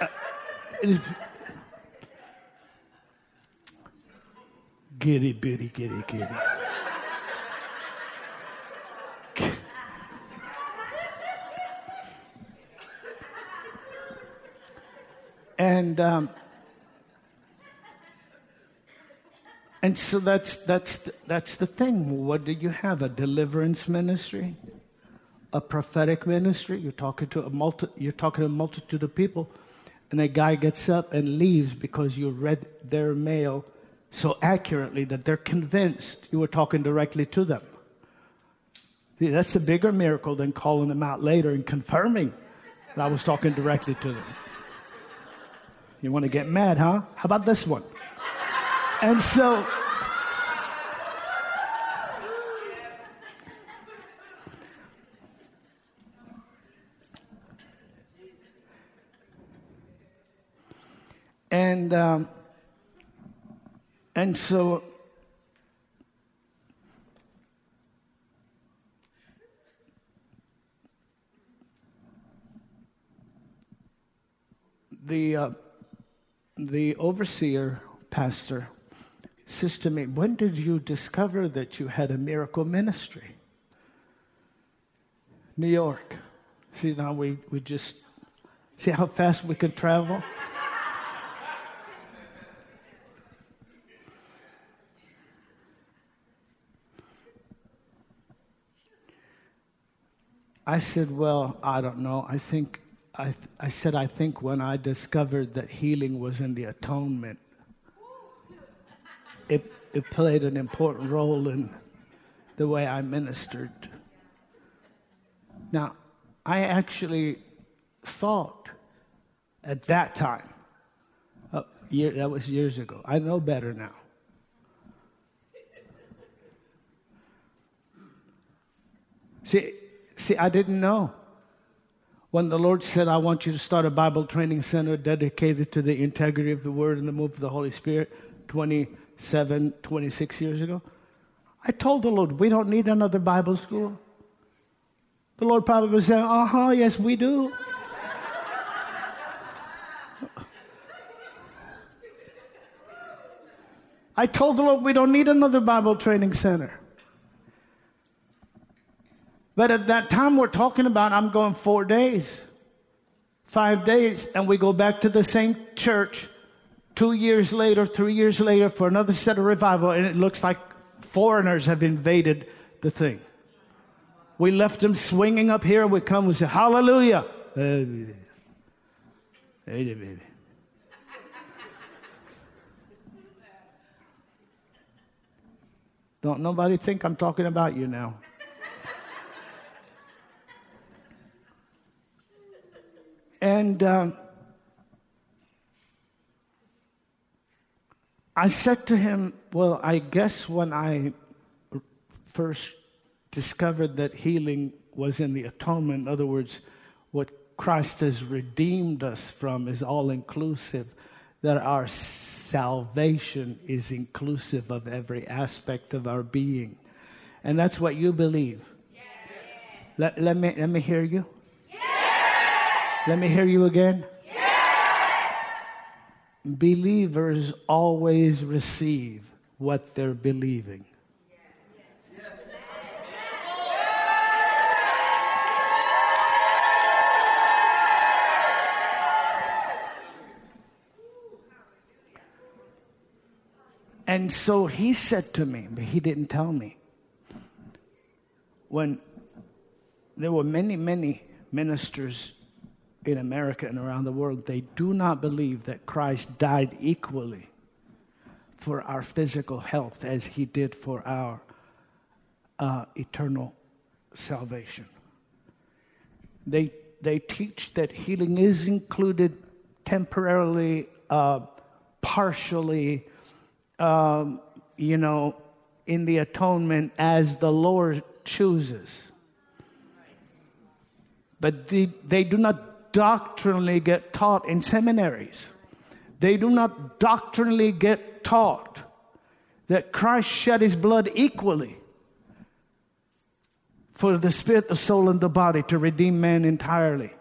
Uh, giddy, bitty, giddy, giddy. and um, and so that's that's the, that's the thing. What do you have? A deliverance ministry? A prophetic ministry. You're talking to a multi, you're talking to a multitude of people, and a guy gets up and leaves because you read their mail so accurately that they're convinced you were talking directly to them. That's a bigger miracle than calling them out later and confirming that I was talking directly to them. You want to get mad, huh? How about this one? And so And, um, and so the, uh, the overseer pastor says to me, When did you discover that you had a miracle ministry? New York. See, now we, we just see how fast we can travel? I said, Well, I don't know. I think, I, I said, I think when I discovered that healing was in the atonement, it, it played an important role in the way I ministered. Now, I actually thought at that time, uh, year, that was years ago, I know better now. See, see, I didn't know. When the Lord said, I want you to start a Bible training center dedicated to the integrity of the Word and the move of the Holy Spirit 27, 26 years ago, I told the Lord, we don't need another Bible school. The Lord probably was saying, uh huh, yes, we do. I told the Lord, we don't need another Bible training center. But at that time, we're talking about, I'm going four days, five days, and we go back to the same church two years later, three years later for another set of revival, and it looks like foreigners have invaded the thing. We left them swinging up here. We come and say, Hallelujah. Hey, baby. Don't nobody think I'm talking about you now. And um, I said to him, Well, I guess when I first discovered that healing was in the atonement, in other words, what Christ has redeemed us from is all inclusive, that our salvation is inclusive of every aspect of our being. And that's what you believe. Yes. Let, let, me, let me hear you. Let me hear you again. Yes. Believers always receive what they're believing. And so he said to me, but he didn't tell me. When there were many, many ministers in America and around the world, they do not believe that Christ died equally for our physical health as he did for our uh, eternal salvation. They, they teach that healing is included temporarily, uh, partially, um, you know, in the atonement as the Lord chooses. But they, they do not doctrinally get taught in seminaries. They do not doctrinally get taught that Christ shed his blood equally for the spirit, the soul, and the body to redeem man entirely.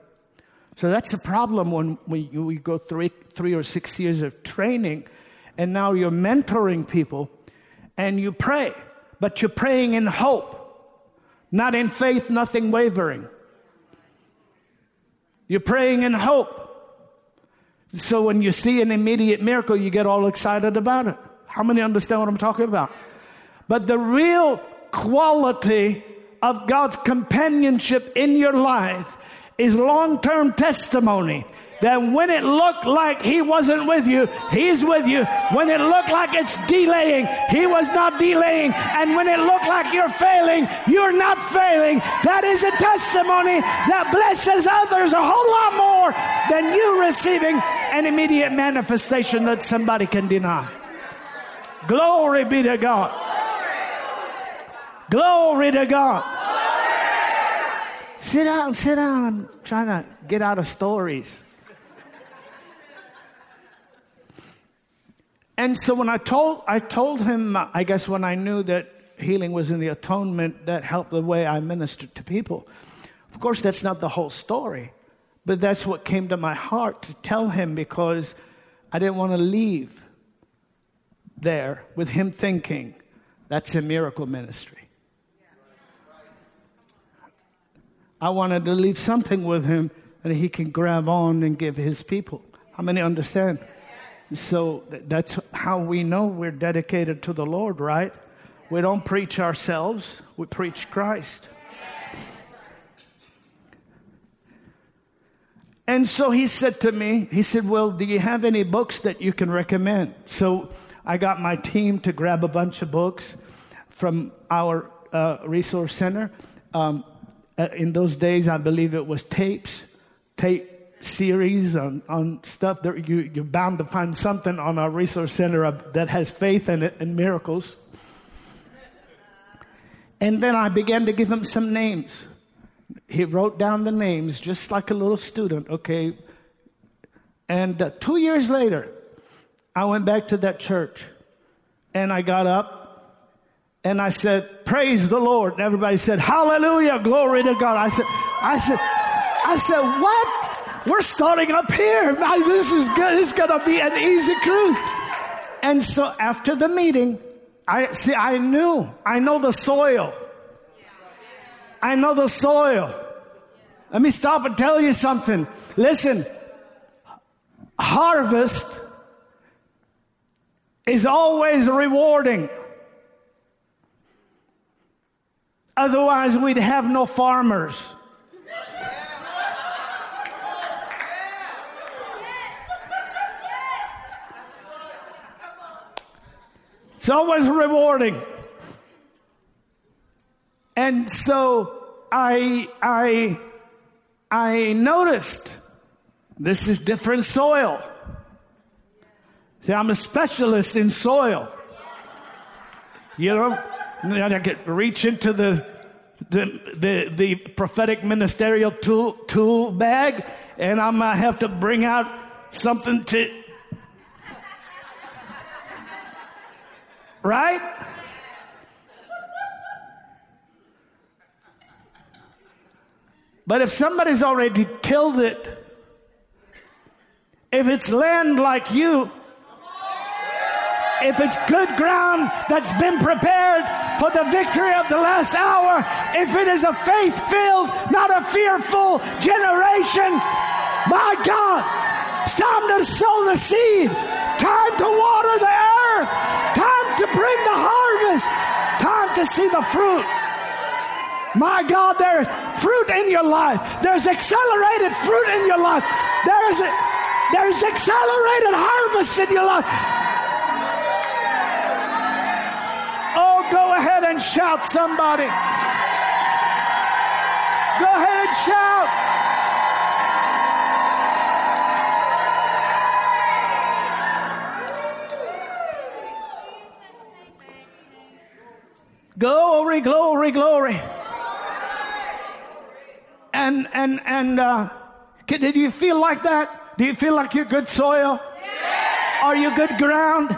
So that's a problem when we, we go three, three or six years of training and now you're mentoring people and you pray, but you're praying in hope, not in faith, nothing wavering. You're praying in hope. So when you see an immediate miracle, you get all excited about it. How many understand what I'm talking about? But the real quality of God's companionship in your life is long term testimony that when it looked like he wasn't with you, he's with you. When it looked like it's delaying, he was not delaying. And when it looked like you're failing, you're not failing. That is a testimony that blesses others a whole lot more than you receiving an immediate manifestation that somebody can deny. Glory be to God. Glory to God. Sit down, sit down. I'm trying to get out of stories. And so when I told, I told him, I guess when I knew that healing was in the atonement, that helped the way I ministered to people. Of course, that's not the whole story, but that's what came to my heart to tell him because I didn't want to leave there with him thinking that's a miracle ministry. I wanted to leave something with him that he can grab on and give his people. How many understand? So that's how we know we're dedicated to the Lord, right? We don't preach ourselves, we preach Christ. And so he said to me, he said, Well, do you have any books that you can recommend? So I got my team to grab a bunch of books from our uh, resource center. Um, uh, in those days, I believe it was tapes, tape series on, on stuff that you, you're bound to find something on our resource center that has faith in it and miracles. And then I began to give him some names. He wrote down the names just like a little student, okay? And uh, two years later, I went back to that church and I got up and I said, Praise the Lord. And everybody said, Hallelujah, glory to God. I said, I said, I said, What? We're starting up here. This is good. It's going to be an easy cruise. And so after the meeting, I see, I knew, I know the soil. I know the soil. Let me stop and tell you something. Listen, harvest is always rewarding. Otherwise, we'd have no farmers. It's always rewarding. And so I, I, I noticed this is different soil. See, I'm a specialist in soil. You know, I could reach into the, the, the, the prophetic ministerial tool, tool bag and I might have to bring out something to Right? But if somebody's already tilled it, if it's land like you, if it's good ground that's been prepared for the victory of the last hour, if it is a faith filled, not a fearful generation, my God, it's time to sow the seed, time to water the earth, bring the harvest, time to see the fruit. My God, there's fruit in your life. There's accelerated fruit in your life. There is a, there's accelerated harvest in your life. Oh, go ahead and shout, somebody. Go ahead and shout. Glory, glory, glory. And and and uh, did you feel like that? Do you feel like you're good soil? Are you good ground?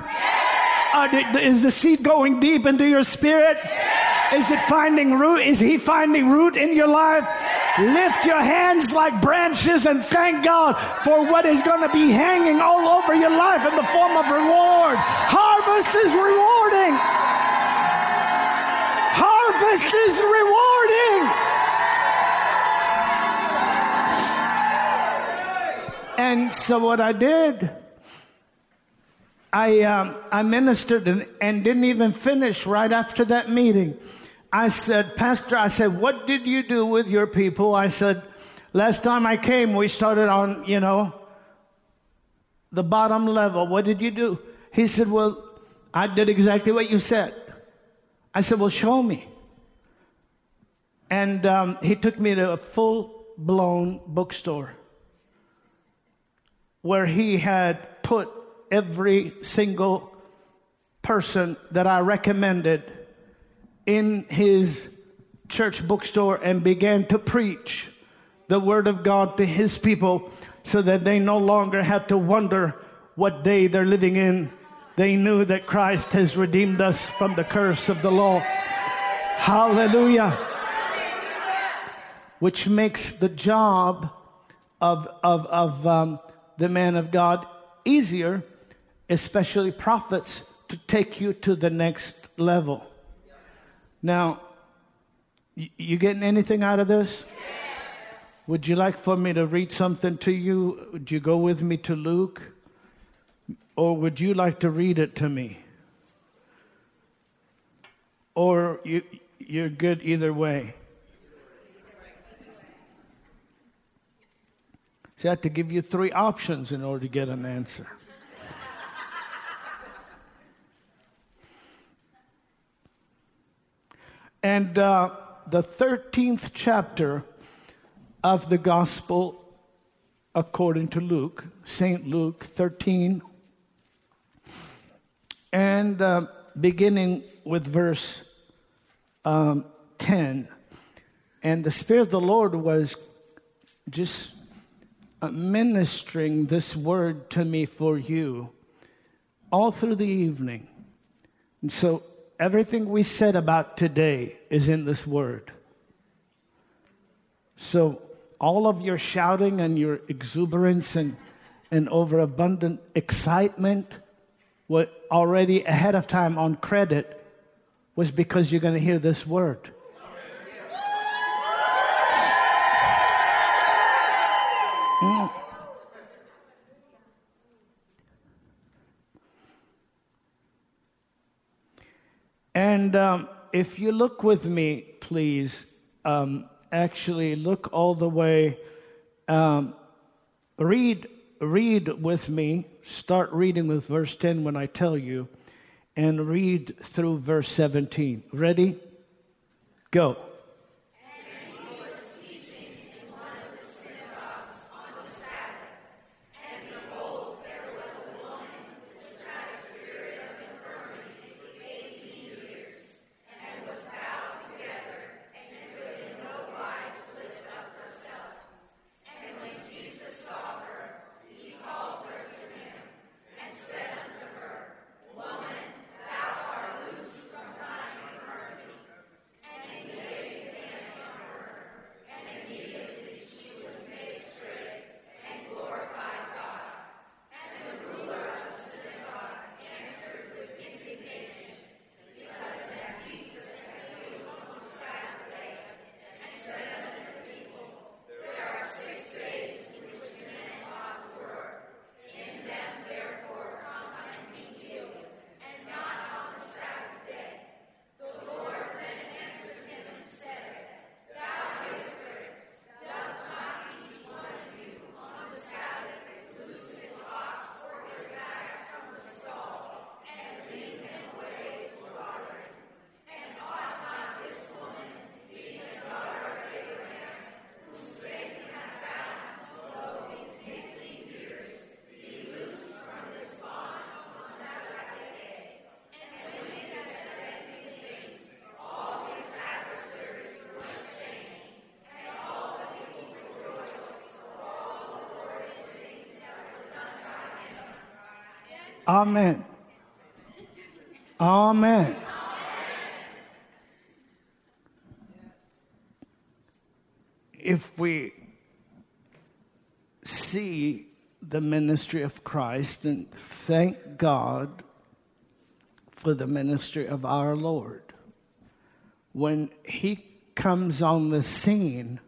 is the seed going deep into your spirit? Is it finding root? Is he finding root in your life? Lift your hands like branches and thank God for what is going to be hanging all over your life in the form of reward. Harvest is rewarding harvest is rewarding. And so what I did, I, um, I ministered and, and didn't even finish right after that meeting. I said, Pastor, I said, what did you do with your people? I said, last time I came, we started on, you know, the bottom level. What did you do? He said, well, I did exactly what you said. I said, well, show me. And um, he took me to a full blown bookstore where he had put every single person that I recommended in his church bookstore and began to preach the word of God to his people so that they no longer had to wonder what day they're living in. They knew that Christ has redeemed us from the curse of the law. Hallelujah which makes the job of, of, of um, the man of God easier, especially prophets, to take you to the next level. Now, you getting anything out of this? Would you like for me to read something to you? Would you go with me to Luke? Or would you like to read it to me? Or you, you're good either way? She had to give you three options in order to get an answer. and uh, the 13th chapter of the Gospel according to Luke, St. Luke 13, and uh, beginning with verse um, 10. And the Spirit of the Lord was just ministering this word to me for you all through the evening. And so everything we said about today is in this word. So all of your shouting and your exuberance and, and overabundant excitement were already ahead of time on credit was because you're going to hear this word. Mm. And um, if you look with me, please, um, actually look all the way, um, read, read with me, start reading with verse 10 when I tell you, and read through verse 17. Ready? Go. Amen. Amen. If we see the ministry of Christ and thank God for the ministry of our Lord, when He comes on the scene,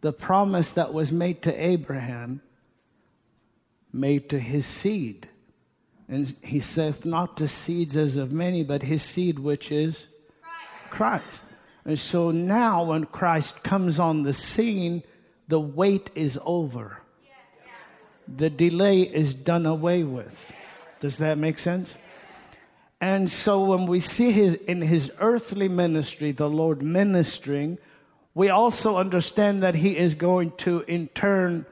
the promise that was made to Abraham made to his seed. And he saith not to seeds as of many, but his seed, which is Christ. Christ. And so now, when Christ comes on the scene, the wait is over. The delay is done away with. Does that make sense? And so when we see his in his earthly ministry, the Lord ministering, we also understand that he is going to in turn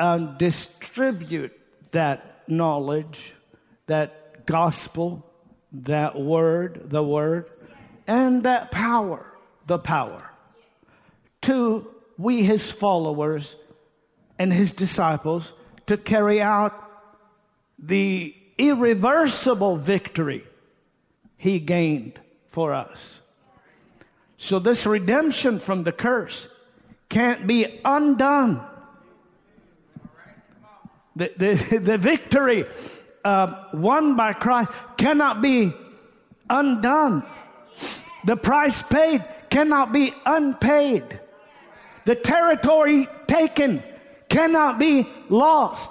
um, distribute that knowledge, that gospel, that word, the word, and that power, the power, to we, his followers and his disciples, to carry out the irreversible victory he gained for us. So, this redemption from the curse can't be undone the, the, the victory uh, won by Christ cannot be undone. The price paid cannot be unpaid. The territory taken cannot be lost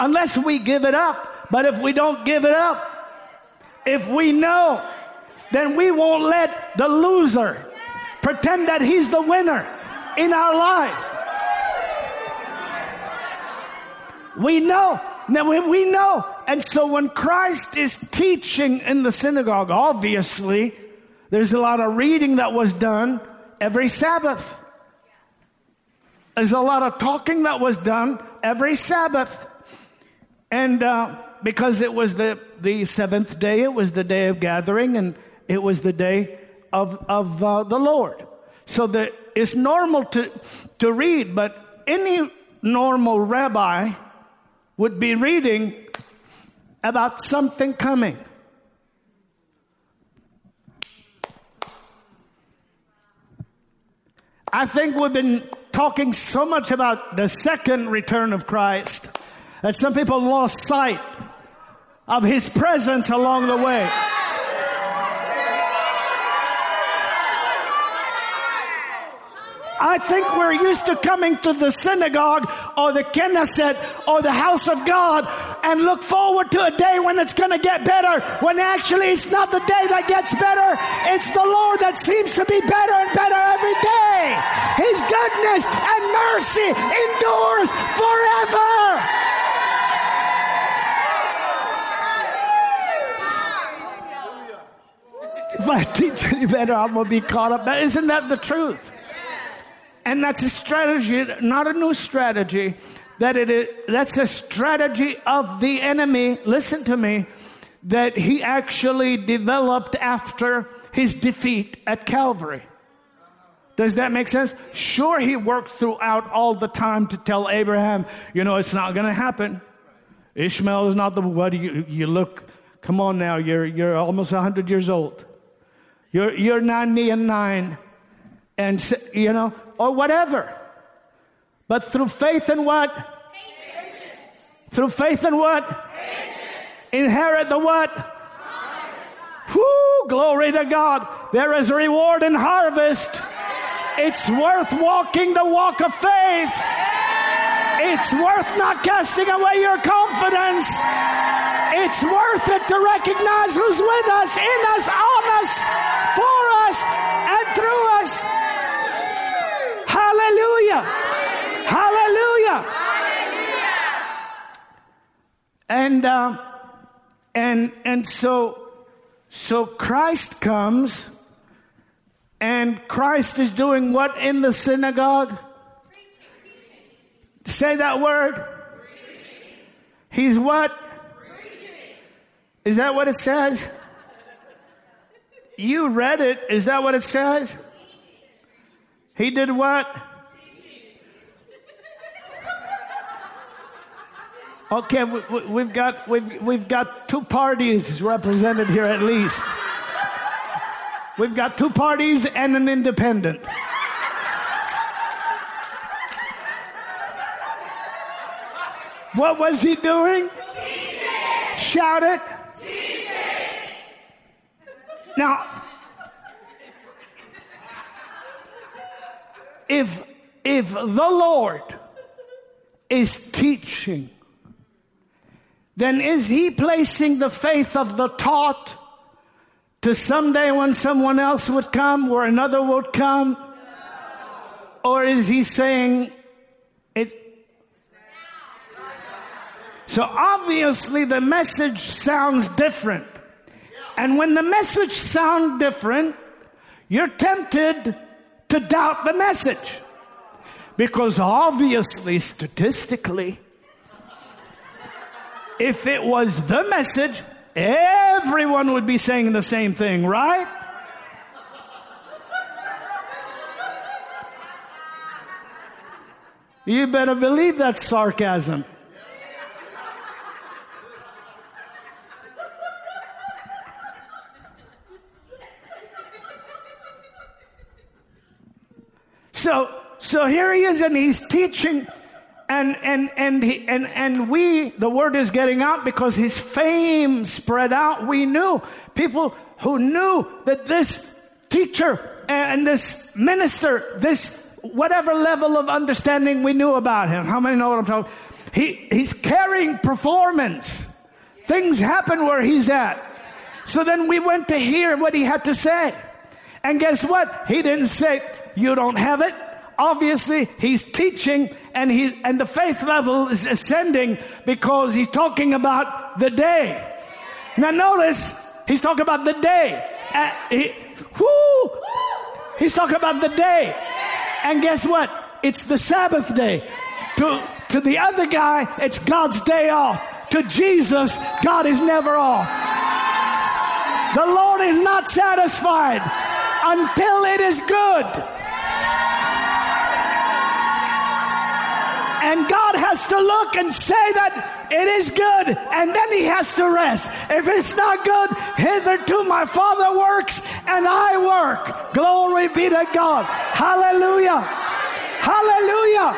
unless we give it up. But if we don't give it up, if we know, then we won't let the loser pretend that he's the winner in our life. We know. Now we know. And so when Christ is teaching in the synagogue, obviously, there's a lot of reading that was done every Sabbath. There's a lot of talking that was done every Sabbath. And uh, because it was the, the seventh day, it was the day of gathering, and it was the day of, of uh, the Lord. So that it's normal to, to read, but any normal rabbi would be reading about something coming. I think we've been talking so much about the second return of Christ that some people lost sight of his presence along the way. I think we're used to coming to the synagogue or the Knesset or the house of God and look forward to a day when it's going to get better, when actually it's not the day that gets better, it's the Lord that seems to be better and better every day. His goodness and mercy endures forever. if I teach any better, I'm going to be caught up. Isn't that the truth? And that's a strategy, not a new strategy. That it is, that's a strategy of the enemy. Listen to me. That he actually developed after his defeat at Calvary. Does that make sense? Sure, he worked throughout all the time to tell Abraham, you know, it's not going to happen. Ishmael is not the what you, you look. Come on now, you're you're almost hundred years old. You're, you're 90 and 9, and, you know, or whatever. But through faith and what? Patience. Through faith and what? Patience. Inherit the what? Whoo, glory to God. There is reward and harvest. It's worth walking the walk of faith. It's worth not casting away your confidence. It's worth it to recognize who's with us, in us, on us, for us, and through us. Hallelujah. Hallelujah. And uh, and and so so Christ comes and Christ is doing what in the synagogue? Say that word. He's what? Is that what it says? You read it. Is that what it says? He did what? Okay, we, have got we've we've got two parties represented here at least. We've got two parties and an independent. What was he doing? Shout it. Now, if if the Lord is teaching, then is he placing the faith of the taught to someday when someone else would come or another would come? Or is he saying it? So obviously the message sounds different. And when the message sounds different, you're tempted to doubt the message. Because obviously, statistically, if it was the message, everyone would be saying the same thing, right? You better believe that's sarcasm. So, so here he is, and he's teaching, and and and he, and and we, the word is getting out because his fame spread out. We knew people who knew that this teacher and this minister, this whatever level of understanding we knew about him. How many know what I'm talking? He he's carrying performance. Things happen where he's at. So then we went to hear what he had to say. And guess what? He didn't say, you don't have it. Obviously he's teaching and he and the faith level is ascending because he's talking about the day. Now notice he's talking about the day. Uh, he, whoo, he's talking about the day. And guess what? It's the Sabbath day. To, to the other guy, it's God's day off. To Jesus, God is never off. The Lord is not satisfied until it is good. And God has to look and say that it is good, and then He has to rest. If it's not good, hitherto my Father works and I work. Glory be to God. Hallelujah. Hallelujah.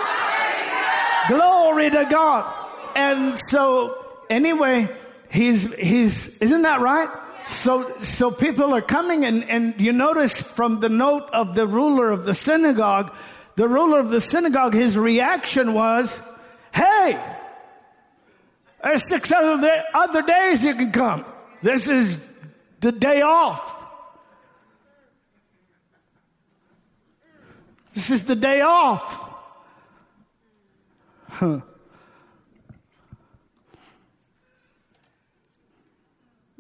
Glory to God. And so, anyway, he's he's isn't that right? So so people are coming and, and you notice from the note of the ruler of the synagogue, the ruler of the synagogue, his reaction was, Hey, there's six other, other days you can come. This is the day off. This is the day off. Huh.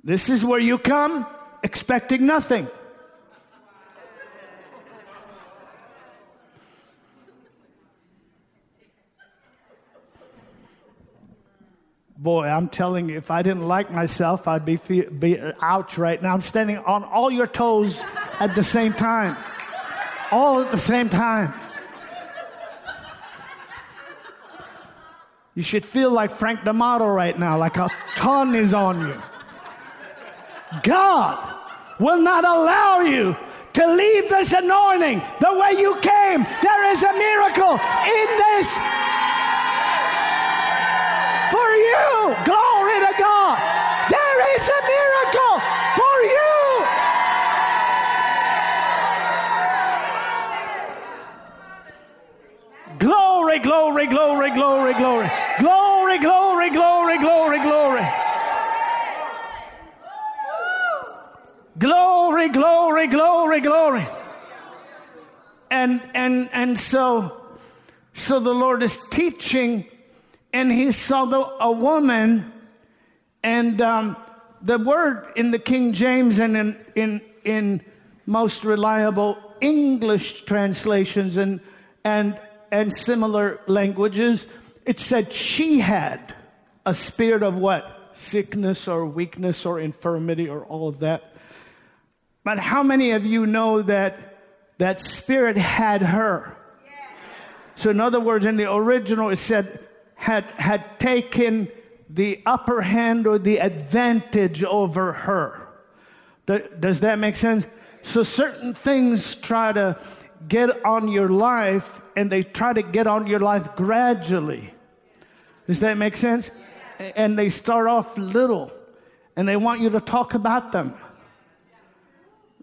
This is where you come expecting nothing. Boy, I'm telling you, if I didn't like myself, I'd be, be ouch right now. I'm standing on all your toes at the same time. All at the same time. You should feel like Frank D'Amato right now, like a ton is on you. God will not allow you to leave this anointing the way you came. There is a miracle in this miracle for you. Glory, glory, glory, glory, glory. Glory, glory, glory, glory, glory. Glory, glory, glory, glory. And and and so so the Lord is teaching, and he saw the, a woman, and um, the word in the King James and in in in most reliable English translations and and and similar languages, it said she had a spirit of what? Sickness or weakness or infirmity or all of that. But how many of you know that that spirit had her? So, in other words, in the original, it said had had taken the upper hand or the advantage over her. Does that make sense? So, certain things try to get on your life, and they try to get on your life gradually. Does that make sense? And they start off little, and they want you to talk about them.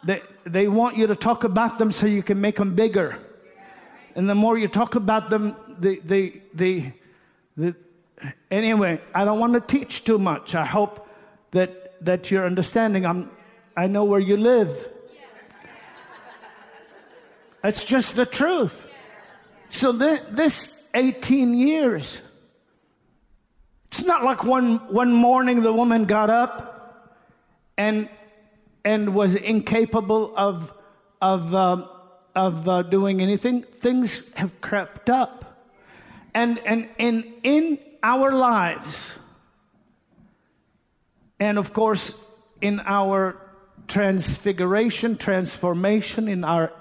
They, they want you to talk about them so you can make them bigger. And the more you talk about them, the, the, the, the anyway, I don't want to teach too much. I hope that, that you're understanding. I'm, I know where you live. That's just the truth. So th- this 18 years, it's not like one, one morning the woman got up and and was incapable of, of, uh, of uh, doing anything, things have crept up. And, and in, in our lives, and of course, in our transfiguration, transformation, in our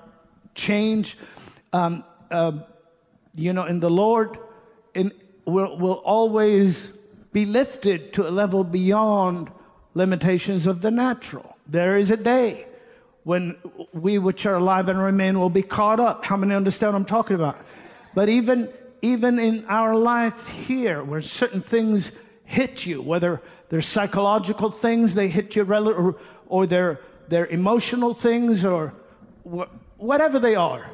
change, um, uh, you know, in the Lord, in, will will always be lifted to a level beyond limitations of the natural. There is a day when we which are alive and remain will be caught up. How many understand what I'm talking about? But even even in our life here, where certain things hit you, whether they're psychological things they hit you, or, or they're, they're emotional things, or wh- whatever they are,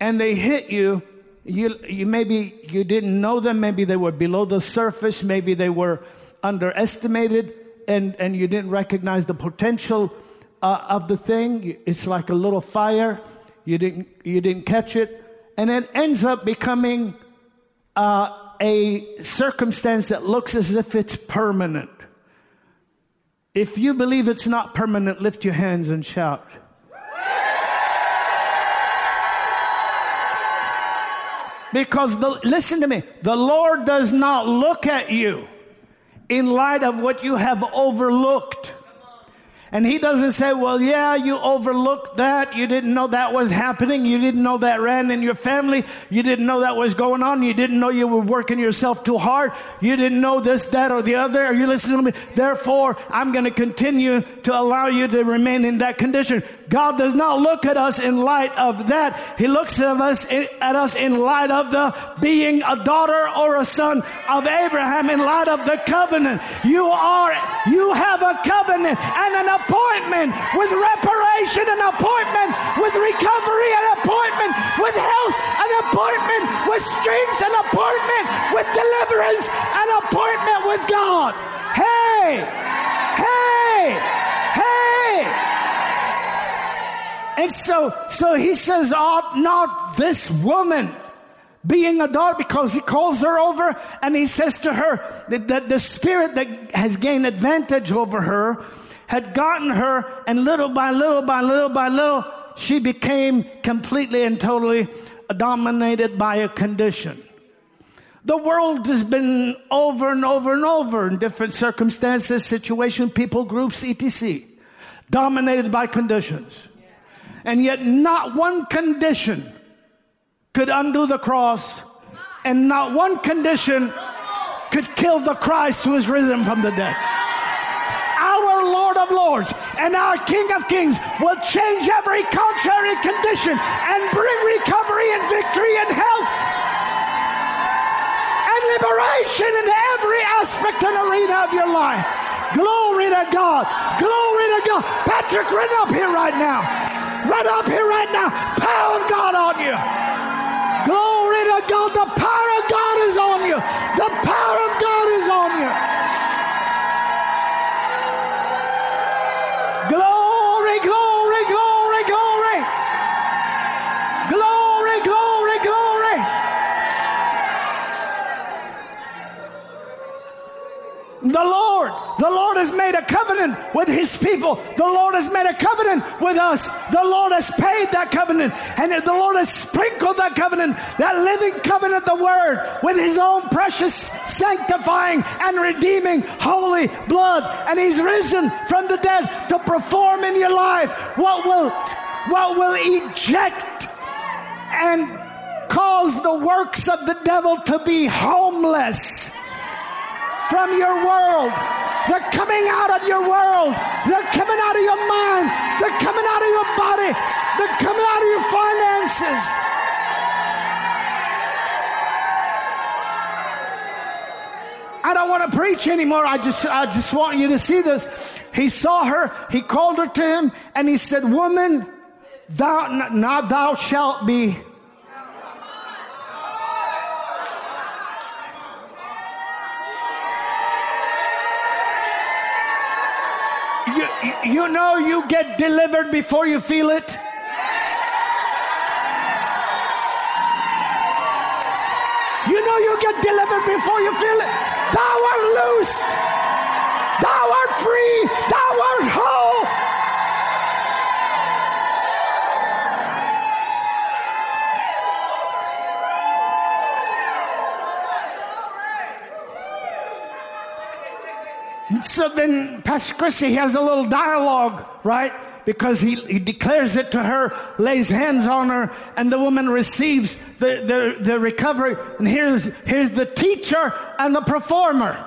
and they hit you, you, you maybe you didn't know them, maybe they were below the surface, maybe they were underestimated, and, and you didn't recognize the potential uh, of the thing. It's like a little fire. You didn't, you didn't catch it. And it ends up becoming uh, a circumstance that looks as if it's permanent. If you believe it's not permanent, lift your hands and shout. Because the, listen to me, the Lord does not look at you in light of what you have overlooked. And he doesn't say, well, yeah, you overlooked that. You didn't know that was happening. You didn't know that ran in your family. You didn't know that was going on. You didn't know you were working yourself too hard. You didn't know this, that, or the other. Are you listening to me? Therefore, I'm going to continue to allow you to remain in that condition. God does not look at us in light of that. He looks at us, at us in light of the being a daughter or a son of Abraham, in light of the covenant. You are, you have a covenant and an appointment with reparation, an appointment with recovery, an appointment with health, an appointment with strength, an appointment with deliverance, an appointment with God. Hey, hey, hey. And so, so he says, ought not this woman being a daughter because he calls her over and he says to her that, that the spirit that has gained advantage over her had gotten her, and little by little by little by little, she became completely and totally dominated by a condition. The world has been over and over and over in different circumstances, situation, people, groups, etc., dominated by conditions. And yet, not one condition could undo the cross, and not one condition could kill the Christ who is risen from the dead. Our Lord of Lords and our King of Kings will change every contrary condition and bring recovery and victory and health and liberation in every aspect and arena of your life. Glory to God. Glory to God. Patrick, run up here right now. Right up here right now. Power of God on you. Glory to God. The power of God is on you. The power of God is on you. The Lord the Lord has made a covenant with his people. The Lord has made a covenant with us. The Lord has paid that covenant. And the Lord has sprinkled that covenant, that living covenant, the word, with his own precious, sanctifying, and redeeming holy blood. And he's risen from the dead to perform in your life what will, what will eject and cause the works of the devil to be homeless from your world. They're coming out of your world. They're coming out of your mind. They're coming out of your body. They're coming out of your finances. I don't want to preach anymore. I just, I just want you to see this. He saw her, he called her to him, and he said, Woman, thou, not thou shalt be You know you get delivered before you feel it. You know you get delivered before you feel it. Thou art loosed. Thou art free. Thou art whole. So then Pastor Christy has a little dialogue, right? Because he, he declares it to her, lays hands on her, and the woman receives the, the, the recovery. And here's, here's the teacher and the performer.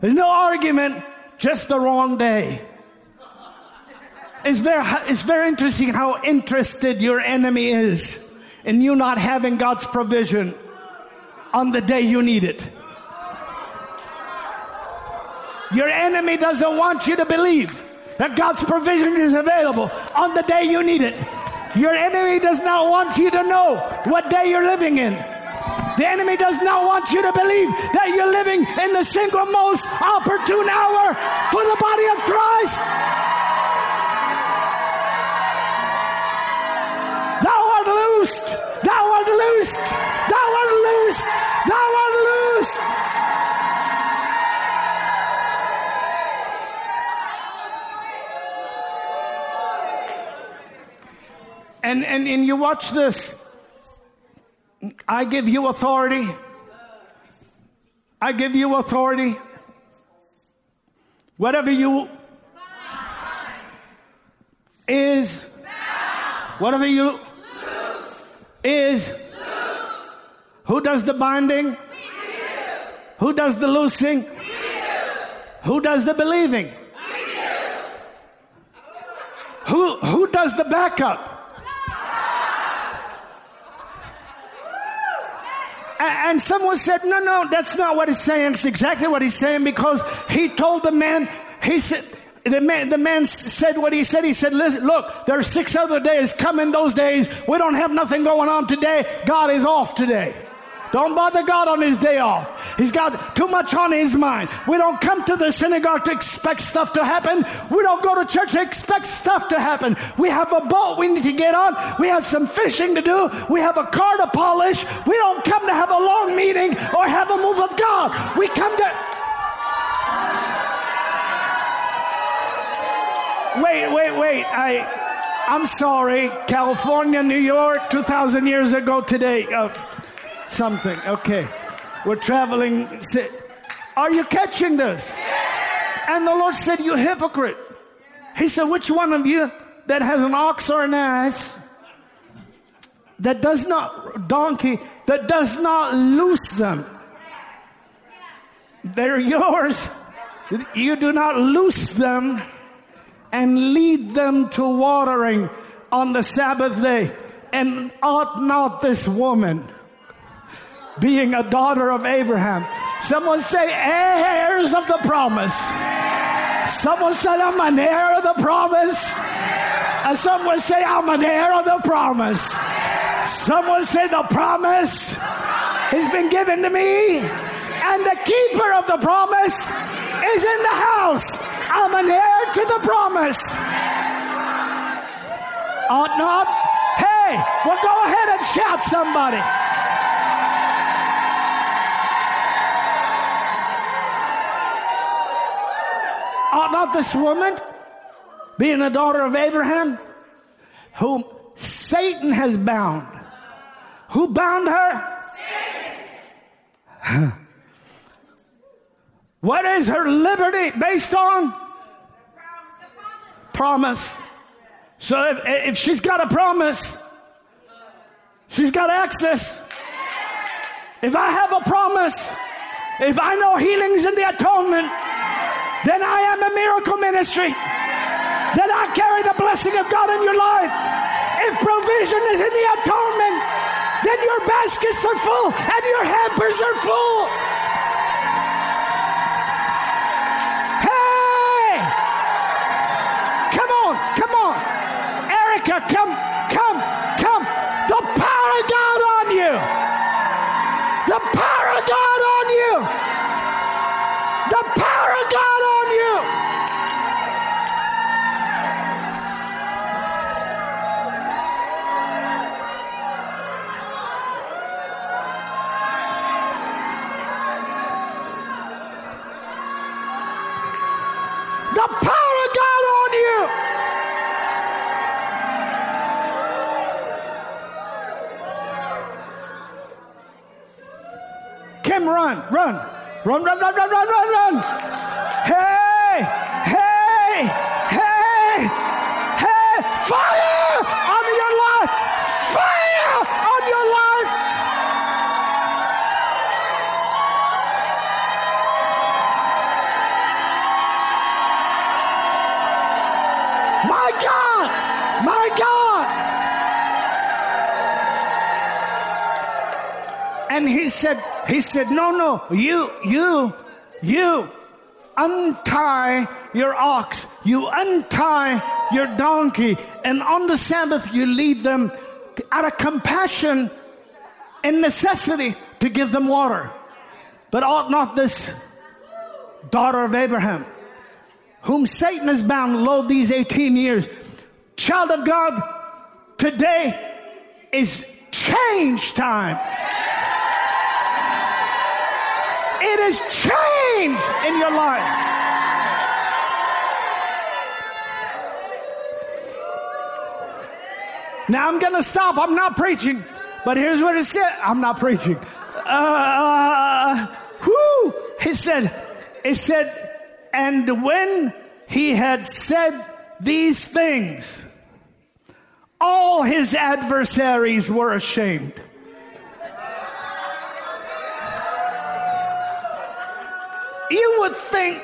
There's no argument, just the wrong day. It's very, it's very interesting how interested your enemy is in you not having God's provision on the day you need it. Your enemy doesn't want you to believe that God's provision is available on the day you need it. Your enemy does not want you to know what day you're living in. The enemy does not want you to believe that you're living in the single most opportune hour for the body of Christ. Thou art loosed. Thou art loosed! Thou art loosed! Thou art loosed! And, and, and you watch this. I give you authority. I give you authority. Whatever you is, whatever you is, who does the binding? Who does the loosing? Who does the believing? Who, who does the backup? And someone said, No, no, that's not what he's saying. It's exactly what he's saying because he told the man, he said, the man, the man said what he said. He said, Listen, look, there are six other days. coming those days. We don't have nothing going on today. God is off today. Don't bother God on his day off. He's got too much on his mind. We don't come to the synagogue to expect stuff to happen. We don't go to church to expect stuff to happen. We have a boat we need to get on. We have some fishing to do. We have a car to polish. We don't come to have a long meeting or have a move of God. We come to. Wait, wait, wait. I. I'm sorry. California, New York, 2,000 years ago today. Uh, something. Okay. We're traveling. Are you catching this? And the Lord said, You hypocrite. He said, Which one of you that has an ox or an ass that does not, donkey, that does not loose them? They're yours. You do not loose them and lead them to watering on the Sabbath day. And ought not this woman being a daughter of Abraham. Someone say, heirs of the promise. Someone said, I'm an heir of the promise. And someone say, I'm an heir of the promise. Someone say, the promise has been given to me, and the keeper of the promise is in the house. I'm an heir to the promise. Ought not? Hey, well, go ahead and shout somebody. Ought not this woman, being a daughter of Abraham, whom Satan has bound, who bound her? what is her liberty based on? Promise. So if, if she's got a promise, she's got access. If I have a promise, if I know healing's in the atonement, then I am a miracle ministry. Then I carry the blessing of God in your life. If provision is in the atonement, then your baskets are full and your hampers are full. Hey! Come on, come on. Erica, come, come, come. The power of God on you. The power of God on you. The power you, you, you untie your ox, you untie your donkey, and on the Sabbath you lead them out of compassion and necessity to give them water. But ought not this daughter of Abraham, whom Satan has bound, lo, these 18 years, child of God, today is change time. It is change in your life. Now I'm going to stop. I'm not preaching. But here's what it said. I'm not preaching. Uh, whoo. He said, it said, and when he had said these things, all his adversaries were ashamed. You would think,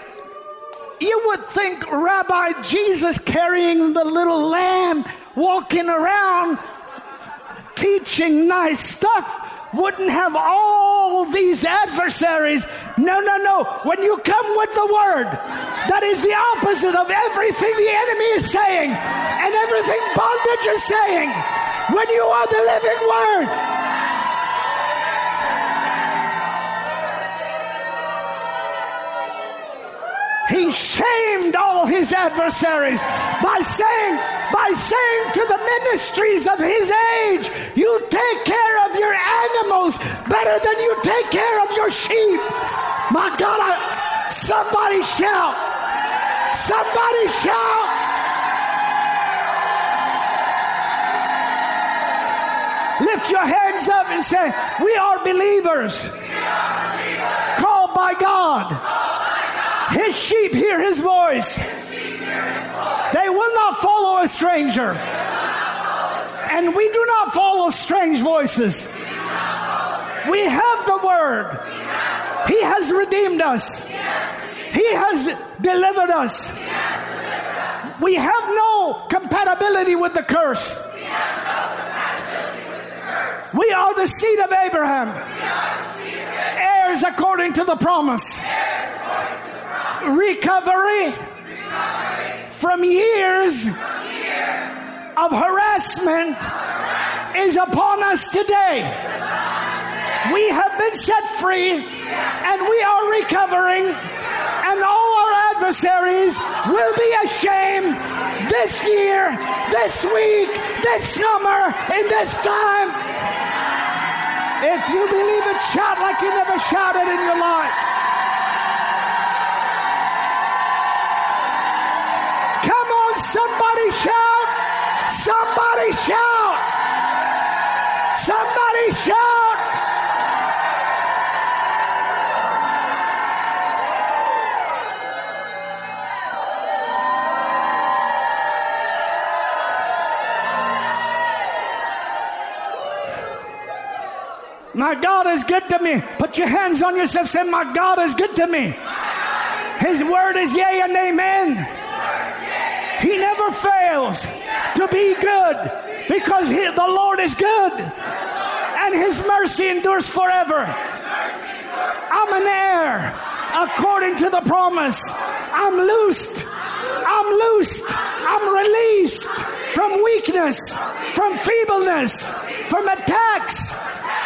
you would think Rabbi Jesus carrying the little lamb, walking around, teaching nice stuff, wouldn't have all these adversaries. No, no, no. When you come with the word, that is the opposite of everything the enemy is saying and everything bondage is saying. When you are the living word, He shamed all his adversaries by saying, by saying to the ministries of his age, you take care of your animals better than you take care of your sheep. My God, I, somebody shout. Somebody shout. Lift your hands up and say, We are believers, we are believers. Called, by God. Sheep hear his voice. They will not follow a stranger. And we do not follow strange voices. We have the word. He has redeemed us. He has delivered us. We have no compatibility with the curse. We are the seed of Abraham, heirs according to the promise recovery, from years, of harassment, is upon us today. We have been set free and we are recovering, and all our adversaries will be ashamed this year, this week, this summer, in this time. If you believe it, shout like you never shouted in your life. Somebody shout! Somebody shout! Somebody shout! My God is good to me. Put your hands on yourself. Say, My God is good to me. His word is yea and amen. He never fails to be good because he, the Lord is good and His mercy endures forever. I'm an heir according to the promise. I'm loosed. I'm loosed. I'm released from weakness, from feebleness, from attacks,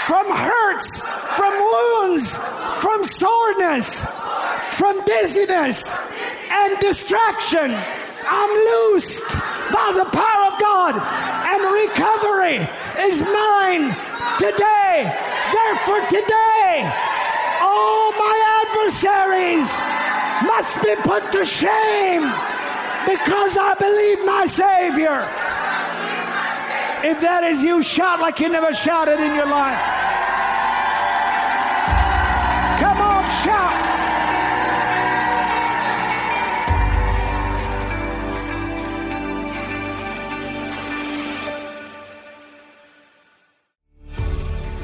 from hurts, from wounds, from soreness, from dizziness and distraction I'm loosed by the power of God, and recovery is mine today. Therefore, today, all my adversaries must be put to shame because I believe my Savior. If that is you, shout like you never shouted in your life.